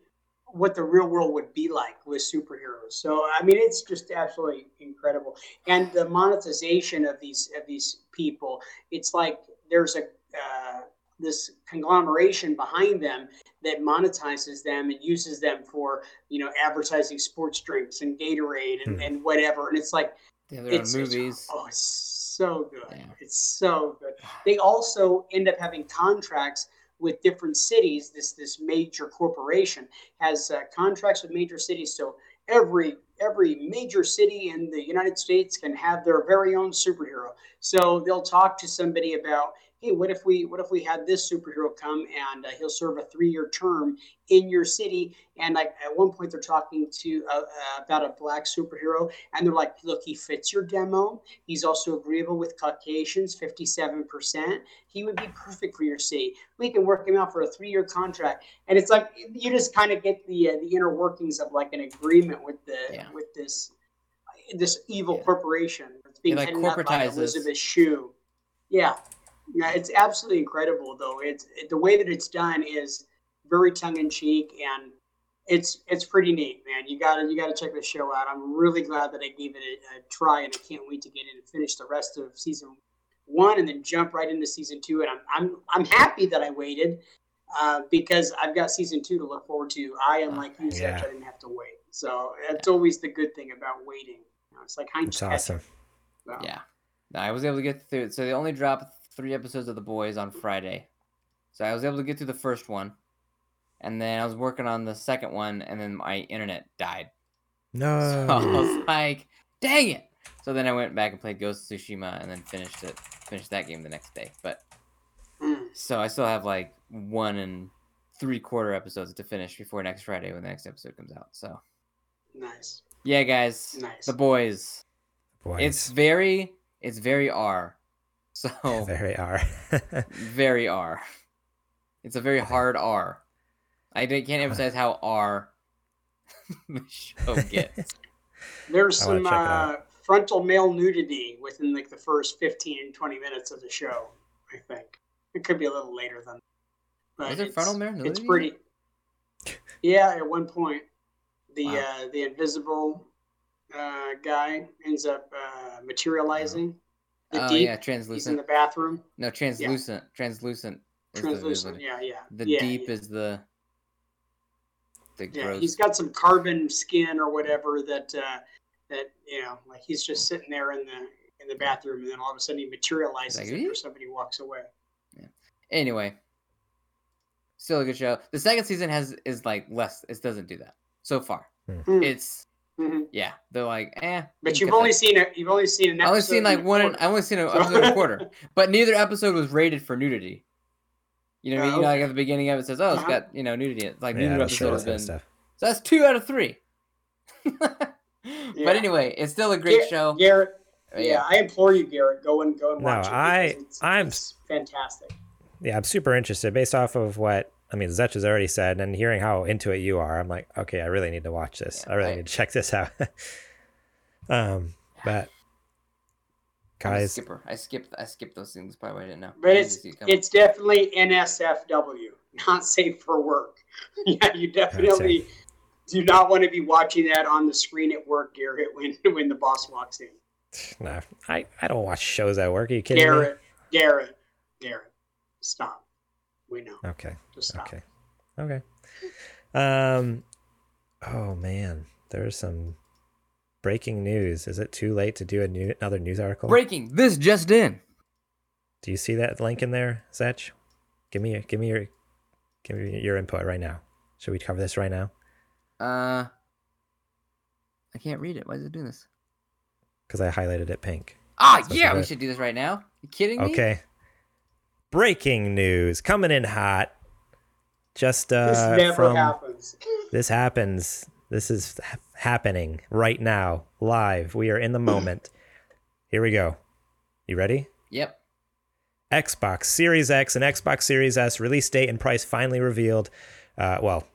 what the real world would be like with superheroes. So I mean, it's just absolutely incredible. And the monetization of these of these people, it's like there's a uh, this conglomeration behind them that monetizes them and uses them for you know advertising sports drinks and Gatorade and, Hmm. and whatever. And it's like They have their own it's it's- movies. oh, it's so good. Yeah. It's so good. They also end up having contracts with different cities. This this major corporation has uh, contracts with major cities, so every every major city in the United States can have their very own superhero. So they'll talk to somebody about, hey, what if we what if we had this superhero come and uh, he'll serve a three year term in your city? And like at one point they're talking to uh, uh, about a black superhero, and they're like, look, he fits your demo. He's also agreeable with Caucasians, fifty seven percent. He would be perfect for your city. We can work him out for a three year contract, and it's like you just kind of get the uh, the inner workings of like an agreement with the Yeah. with this this evil Yeah. corporation that's being It, like, headed up by. Elizabeth Shue. Yeah, yeah, it's absolutely incredible though. It's it, the way that it's done is very tongue in cheek and it's it's pretty neat, man. You gotta you gotta check the show out. I'm really glad that I gave it a, a try, and I can't wait to get in and finish the rest of season one, and then jump right into season two. And I'm I'm I'm happy that I waited uh, because I've got season two to look forward to. I am like you, Yeah. Zach, I didn't have to wait. So that's always the good thing about waiting. You know, it's like It's awesome. So, Yeah. No, I was able to get through it. So they only dropped three episodes of The Boys on Friday. So I was able to get through the first one. And then I was working on the second one, and then my internet died. So I No. was like, dang it. So then I went back and played Ghost of Tsushima and then finished it. Finished that game the next day. But so I still have like one and three quarter episodes to finish before next Friday when the next episode comes out. So nice, yeah, guys. nice. The boys. Boys, It's very it's very R. So very R. very R. It's a very hard R. I can't emphasize how R the show gets. There's some check it out. uh, frontal male nudity within like the first 15, 20 minutes of the show. I think it could be a little later than. But Is there it's- frontal male nudity? It's pretty. Yeah, at one point, the Wow. uh, the invisible uh, guy ends up uh, materializing. The oh deep, yeah, translucent. he's in the bathroom. No, translucent. Translucent. is the Translucent. Yeah, yeah. The yeah, deep yeah. is the the Yeah, gross. he's got some carbon skin or whatever that uh, that you know, like he's just sitting there in the in the bathroom, and then all of a sudden he materializes Like, after somebody walks away. Yeah. Anyway, still a good show. The second season has is like less. It doesn't do that so far. Hmm. It's Mhm. yeah. They're like eh. But you you've only cut seen it. You've only seen an that. I episode. only seen like one. quarter. I only seen an episode and a quarter. But neither episode was rated for nudity. You know, what I mean? Oh, you know, like at the beginning of it says, "Oh, it's Uh-huh. got you know nudity." in it. Like yeah, neither episode us has been. stuff. So that's two out of three. Yeah. But anyway, it's still a great Gar- show. Garrett. Uh, Yeah, I implore you, Garrett. Go and go and No, watch it. I- it's, I'm- it's fantastic. Yeah, I'm super interested based off of what I mean. Zetch has already said, and hearing how into it you are, I'm like, okay, I really need to watch this. Yeah, I really I- need to check this out. um, but I'm a guys, skipper. I skipped. I skipped those things. Probably I didn't know. But it's didn't see it coming. it's definitely NSFW, not safe for work. yeah, you definitely do not want to be watching that on the screen at work, Garrett, when when the boss walks in. no, I I don't watch shows at work. Are you kidding me? Garrett, Garrett, Garrett, stop. We know. Okay. Just stop. Okay. Okay. Um. Oh man, there's some breaking news. Is it too late to do a new another news article? Breaking. This just in. Do you see that link in there, Zetch? Give me give me your give me your input right now. Should we cover this right now? Uh, I can't read it. Why is it doing this? Because I highlighted it pink. Ah, So yeah, we I- should do this right now. You kidding me? Okay. Breaking news coming in hot. Just uh, This never from happens. this happens. This is ha- happening right now, live. We are in the moment. Here we go. You ready? Yep. Xbox Series X and Xbox Series S release date and price finally revealed. Uh, well,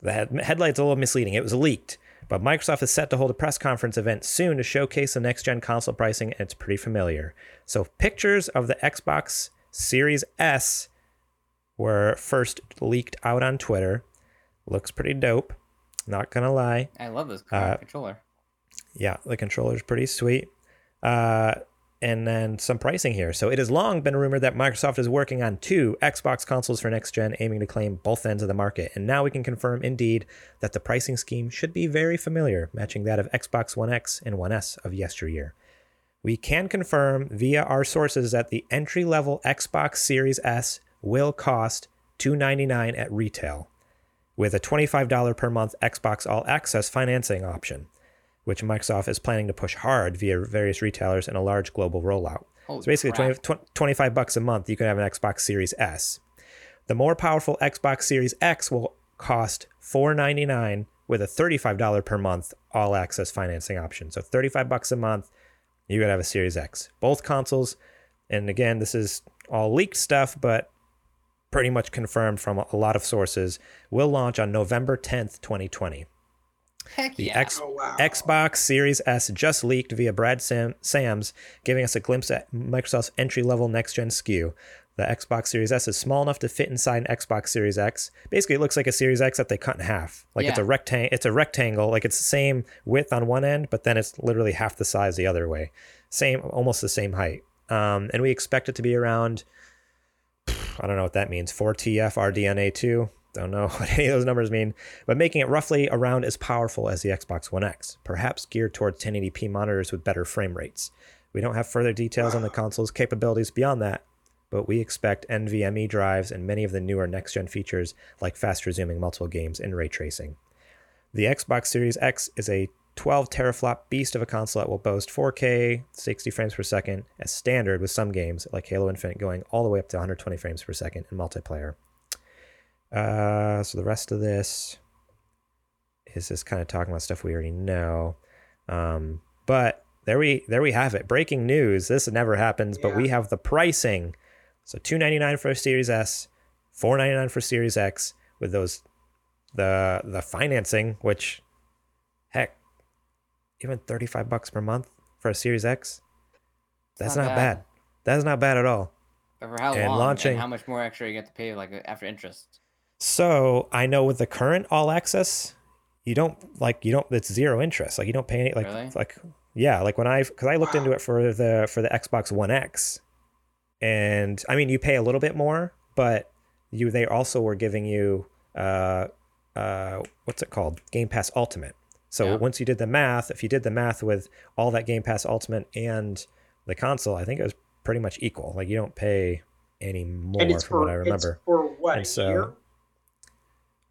the head- headlight's a little misleading. It was leaked, but Microsoft is set to hold a press conference event soon to showcase the next gen console pricing, and it's pretty familiar. So, pictures of the Xbox Series S were first leaked out on Twitter. Looks pretty dope. Not gonna lie. I love this Uh, controller. Yeah, the controller's pretty sweet. Uh, and then some pricing here. So it has long been rumored that Microsoft is working on two Xbox consoles for next gen, aiming to claim both ends of the market. And now we can confirm indeed that the pricing scheme should be very familiar, matching that of Xbox One X and One S of yesteryear. We can confirm via our sources that the entry level Xbox Series S will cost 299 at retail with a $25 per month Xbox All Access financing option, which Microsoft is planning to push hard via various retailers in a large global rollout. Holy so basically, crap. 20, 25 bucks a month, you can have an Xbox Series S. The more powerful Xbox Series X will cost 499 with a $35 per month all access financing option. So 35 bucks a month, you could have a Series X. Both consoles, and again, this is all leaked stuff, but pretty much confirmed from a lot of sources, will launch on November 10th, 2020. Heck The yeah. X, Oh, wow. Xbox Series S just leaked via Brad Sam, Sams, giving us a glimpse at Microsoft's entry level next gen SKU. The Xbox Series S is small enough to fit inside an Xbox Series X. Basically, it looks like a Series X that they cut in half. Like it's a Yeah. rectangle. It's a rectangle. Like it's the same width on one end, but then it's literally half the size the other way. Same, almost the same height. Um, and we expect it to be around. I don't know what that means. 4TF RDNA2. Don't know what any of those numbers mean, but making it roughly around as powerful as the Xbox One X, perhaps geared towards 1080p monitors with better frame rates. We don't have further details on the console's capabilities beyond that, but we expect NVMe drives and many of the newer next gen features like fast resuming multiple games and ray tracing. The Xbox Series X is a 12 teraflop beast of a console that will boast 4K 60 frames per second as standard with some games like Halo Infinite going all the way up to 120 frames per second in multiplayer. Uh, so the rest of this is just kind of talking about stuff we already know. Um, but there we there we have it. Breaking news. This never happens, but we have the pricing. So 299 for a Series S, 499 for Series X with those the the financing, which heck, even 35 bucks per month for a Series X. That's not not, bad. bad. That's not bad at all. But for how and long? launching- And how much more extra you get to pay like after interest? So I know with the current all access, you don't like you don't it's zero interest. Like you don't pay any like Really? like yeah, like when I because I looked into it for the for the Xbox One X, and I mean you pay a little bit more, but you they also were giving you uh uh what's it called Game Pass Ultimate. So Yeah. once you did the math, if you did the math with all that Game Pass Ultimate and the console, I think it was pretty much equal. Like you don't pay any more from for what I it's remember. for what And so- year?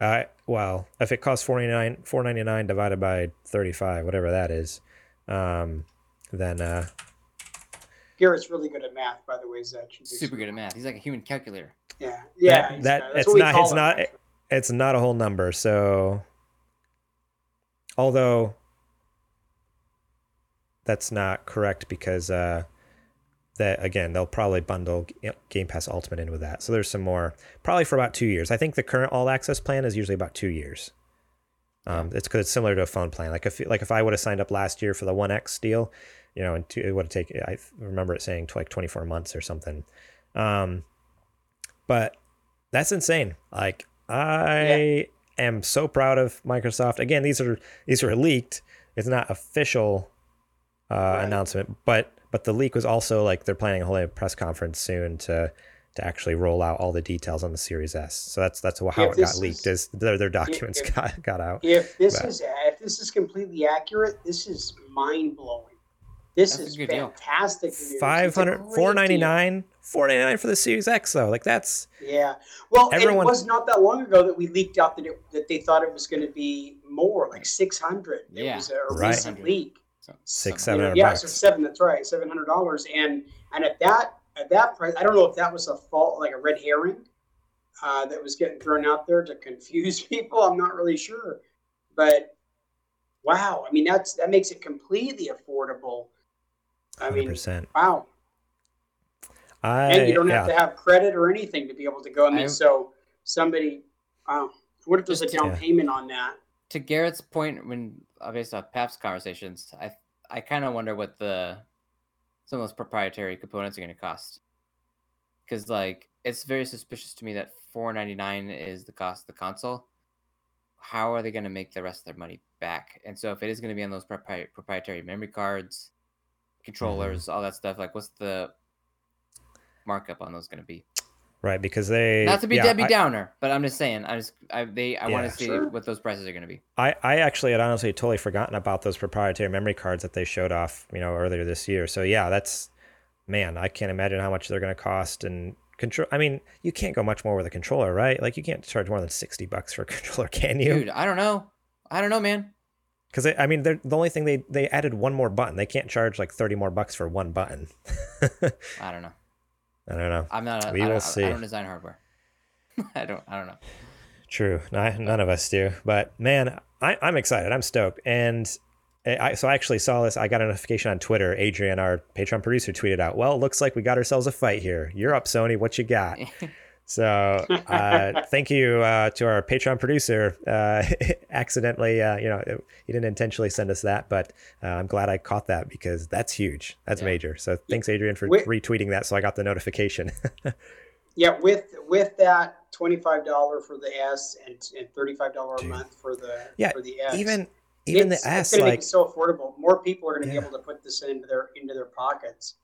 Uh, well, if it costs forty nine four ninety nine divided by 35, whatever that is, um, then uh, Garrett's really good at math, by the way. Zach. Super good at math. He's like a human calculator. Yeah, yeah. that, that that's it's not. It's him, not actually. it's not a whole number. So, although that's not correct because uh, that again they'll probably bundle Game Pass Ultimate in with that. So there's some more probably for about two years. I think the current all access plan is usually about two years. Um, it's because it's similar to a phone plan. Like if like if I would have signed up last year for the One X deal, you know, and two, it would taken. I remember it saying like 24 months or something. Um, but that's insane. Like I am so proud of Microsoft. Again, these are these are leaked. It's not official uh, Right. announcement, but but the leak was also like they're planning a whole press conference soon to to actually roll out all the details on the Series S. So that's that's how If it got leaked. is- Is their their documents if- got got out. If this But- is if this is completely accurate, this is mind blowing. This That's a is good fantastic. news. It's a 500 great 499 499 for the Series X though. Like that's. Yeah. Well, and Everyone- it was not that long ago that we leaked out that it, that they thought it was going to be more, like six hundred. It Yeah. was a Right. recent leak. So, Six, so- seven You know, yeah, bucks. so seven. That's right, seven hundred dollars. And and at that at that price, I don't know if that was a fault, like a red herring, uh, that was getting thrown out there to confuse people. I'm not really sure, but wow, I mean that's that makes it completely affordable. I mean, 100%. wow, I and you don't have yeah. to have credit or anything to be able to go. I mean, I- so somebody, wow, what if there's a down yeah. payment on that? to Garrett's point, when uh, based off Pap's conversations, I I kind of wonder what the some of those proprietary components are going to cost. Because like it's very suspicious to me that four ninety nine is the cost of the console. How are they going to make the rest of their money back? And so if it is going to be on those propri- proprietary memory cards, controllers, mm-hmm. all that stuff, like what's the markup on those going to be? right because they Not to be yeah, Debbie I- Downer, but I'm just saying. I just I they I want to see Sure. what those prices are going to be. I, I actually had honestly totally forgotten about those proprietary memory cards that they showed off, you know, earlier this year. So yeah, that's man, I can't imagine how much they're going to cost, and control. I mean, you can't go much more with a controller, right? Like you can't charge more than sixty bucks for a controller, can you? Dude, I don't know. I don't know, man. Because I mean, they're, the only thing they they added one more button. They can't charge like thirty more bucks for one button. I don't know. I don't know. I'm not. A, We I will don't, see. I don't design hardware. I don't. I don't know. True. No, none of us do. But man, I, I'm excited. I'm stoked. And I, so I actually saw this. I got a notification on Twitter. Adrian, our Patreon producer, tweeted out, Well, looks like we got ourselves a fight here. You're up, Sony. What you got? So uh, thank you uh, to our Patreon producer. Uh, accidentally, uh, you know, he didn't intentionally send us that, but uh, I'm glad I caught that because that's huge. That's Yeah. major. So thanks, Adrian, for Wait- retweeting that. So I got the notification. Yeah, with with that twenty five dollar for the S and, and thirty five dollar a month for the Yeah, for the S. even even it's, the it's S, going like so affordable. More people are going to Yeah. be able to put this into their into their pockets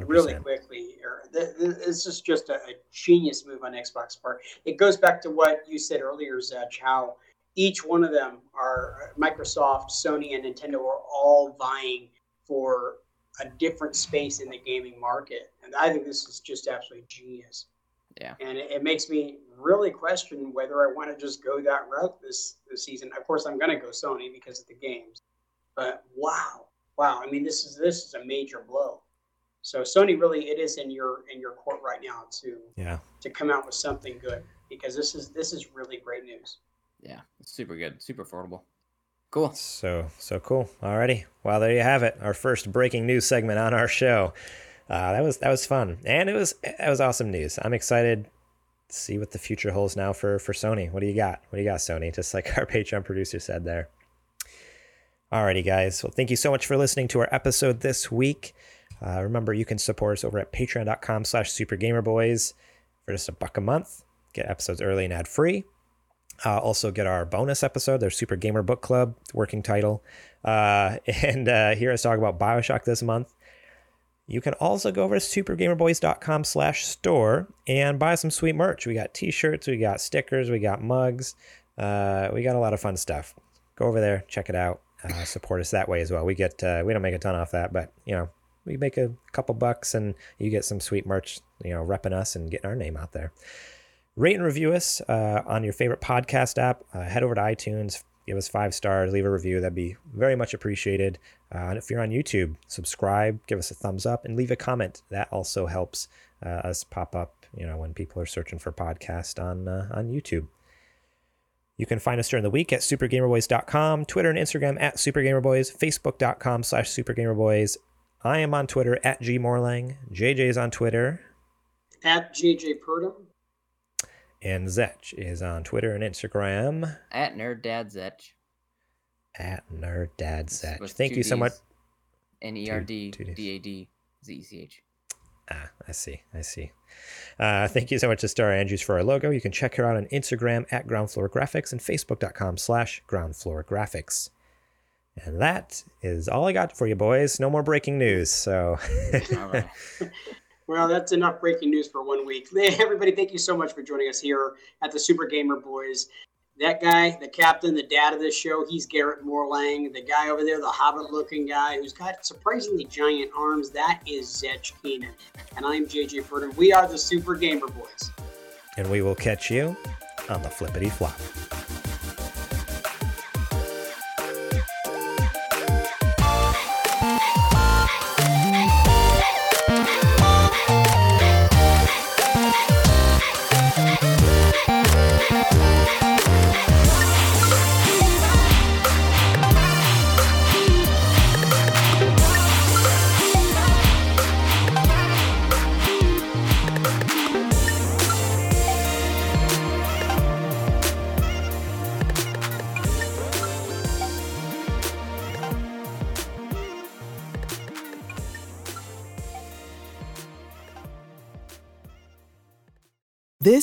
100%. really quickly. Or th- th- This is just a, a genius move on Xbox part. It goes back to what you said earlier, Zach, how each one of them are Microsoft, Sony, and Nintendo are all vying for a different space in the gaming market, and I think this is just absolutely genius. Yeah. and it, it makes me really question whether I want to just go that route this this season. Of course, I'm going to go Sony because of the games, but wow, wow! I mean, this is this is a major blow. So Sony really it is in your in your court right now to Yeah. to come out with something good because this is this is really great news. Yeah, it's super good, super affordable. Cool. So so cool. Alrighty. Well, there you have it. Our first breaking news segment on our show. Uh, that was that was fun, and it was that was awesome news. I'm excited to see what the future holds now for for Sony. What do you got? What do you got, Sony? Just like our Patreon producer said there. Alrighty, guys. Well, thank you so much for listening to our episode this week. Uh, remember, you can support us over at patreon.com slash supergamerboys for just a buck a month. Get episodes early and ad free. Uh, also get our bonus episode, their Super Gamer Book Club working title, uh, and uh, hear us talk about Bioshock this month. You can also go over to supergamerboys.com slash store and buy some sweet merch. We got t-shirts, we got stickers, we got mugs, uh, we got a lot of fun stuff. Go over there, check it out, uh, support us that way as well. We get uh, we don't make a ton off that, but you know we make a couple bucks and you get some sweet merch, you know, repping us and getting our name out there rate and review us uh, on your favorite podcast app. Uh, head over to iTunes, give us five stars, leave a review. That'd be very much appreciated. Uh, and if you're on YouTube, subscribe, give us a thumbs up, and leave a comment. That also helps uh, us pop up. You know, when people are searching for podcast on uh, on YouTube. You can find us during the week at supergamerboys.com, Twitter and Instagram at supergamerboys, facebook.com slash supergamerboys. I am on Twitter at gmorlang. JJ's on Twitter. At JJ Purdom, And Zetch is on Twitter and Instagram At Nerd Dad Zetch. at Nerd Dad This Zetch. was Thank you so much. Ds. N E R D two D A D Z E C H. Ah, I see. I see. Uh, thank you so much to Star Andrews for our logo. You can check her out on Instagram at Ground Floor Graphics and Facebook.com slash Ground Floor Graphics. And that is all I got for you, boys. No more breaking news. So, right. Well, that's enough breaking news for one week. Everybody, thank you so much for joining us here at the Super Gamer Boys. That guy, the captain, the dad of this show, he's Garrett Morlang. The guy over there, the hobbit-looking guy who's got surprisingly giant arms, that is Zetch Keenan. And I'm JJ Ferdinand. We are the Super Gamer Boys. and we will catch you on the flippity flop.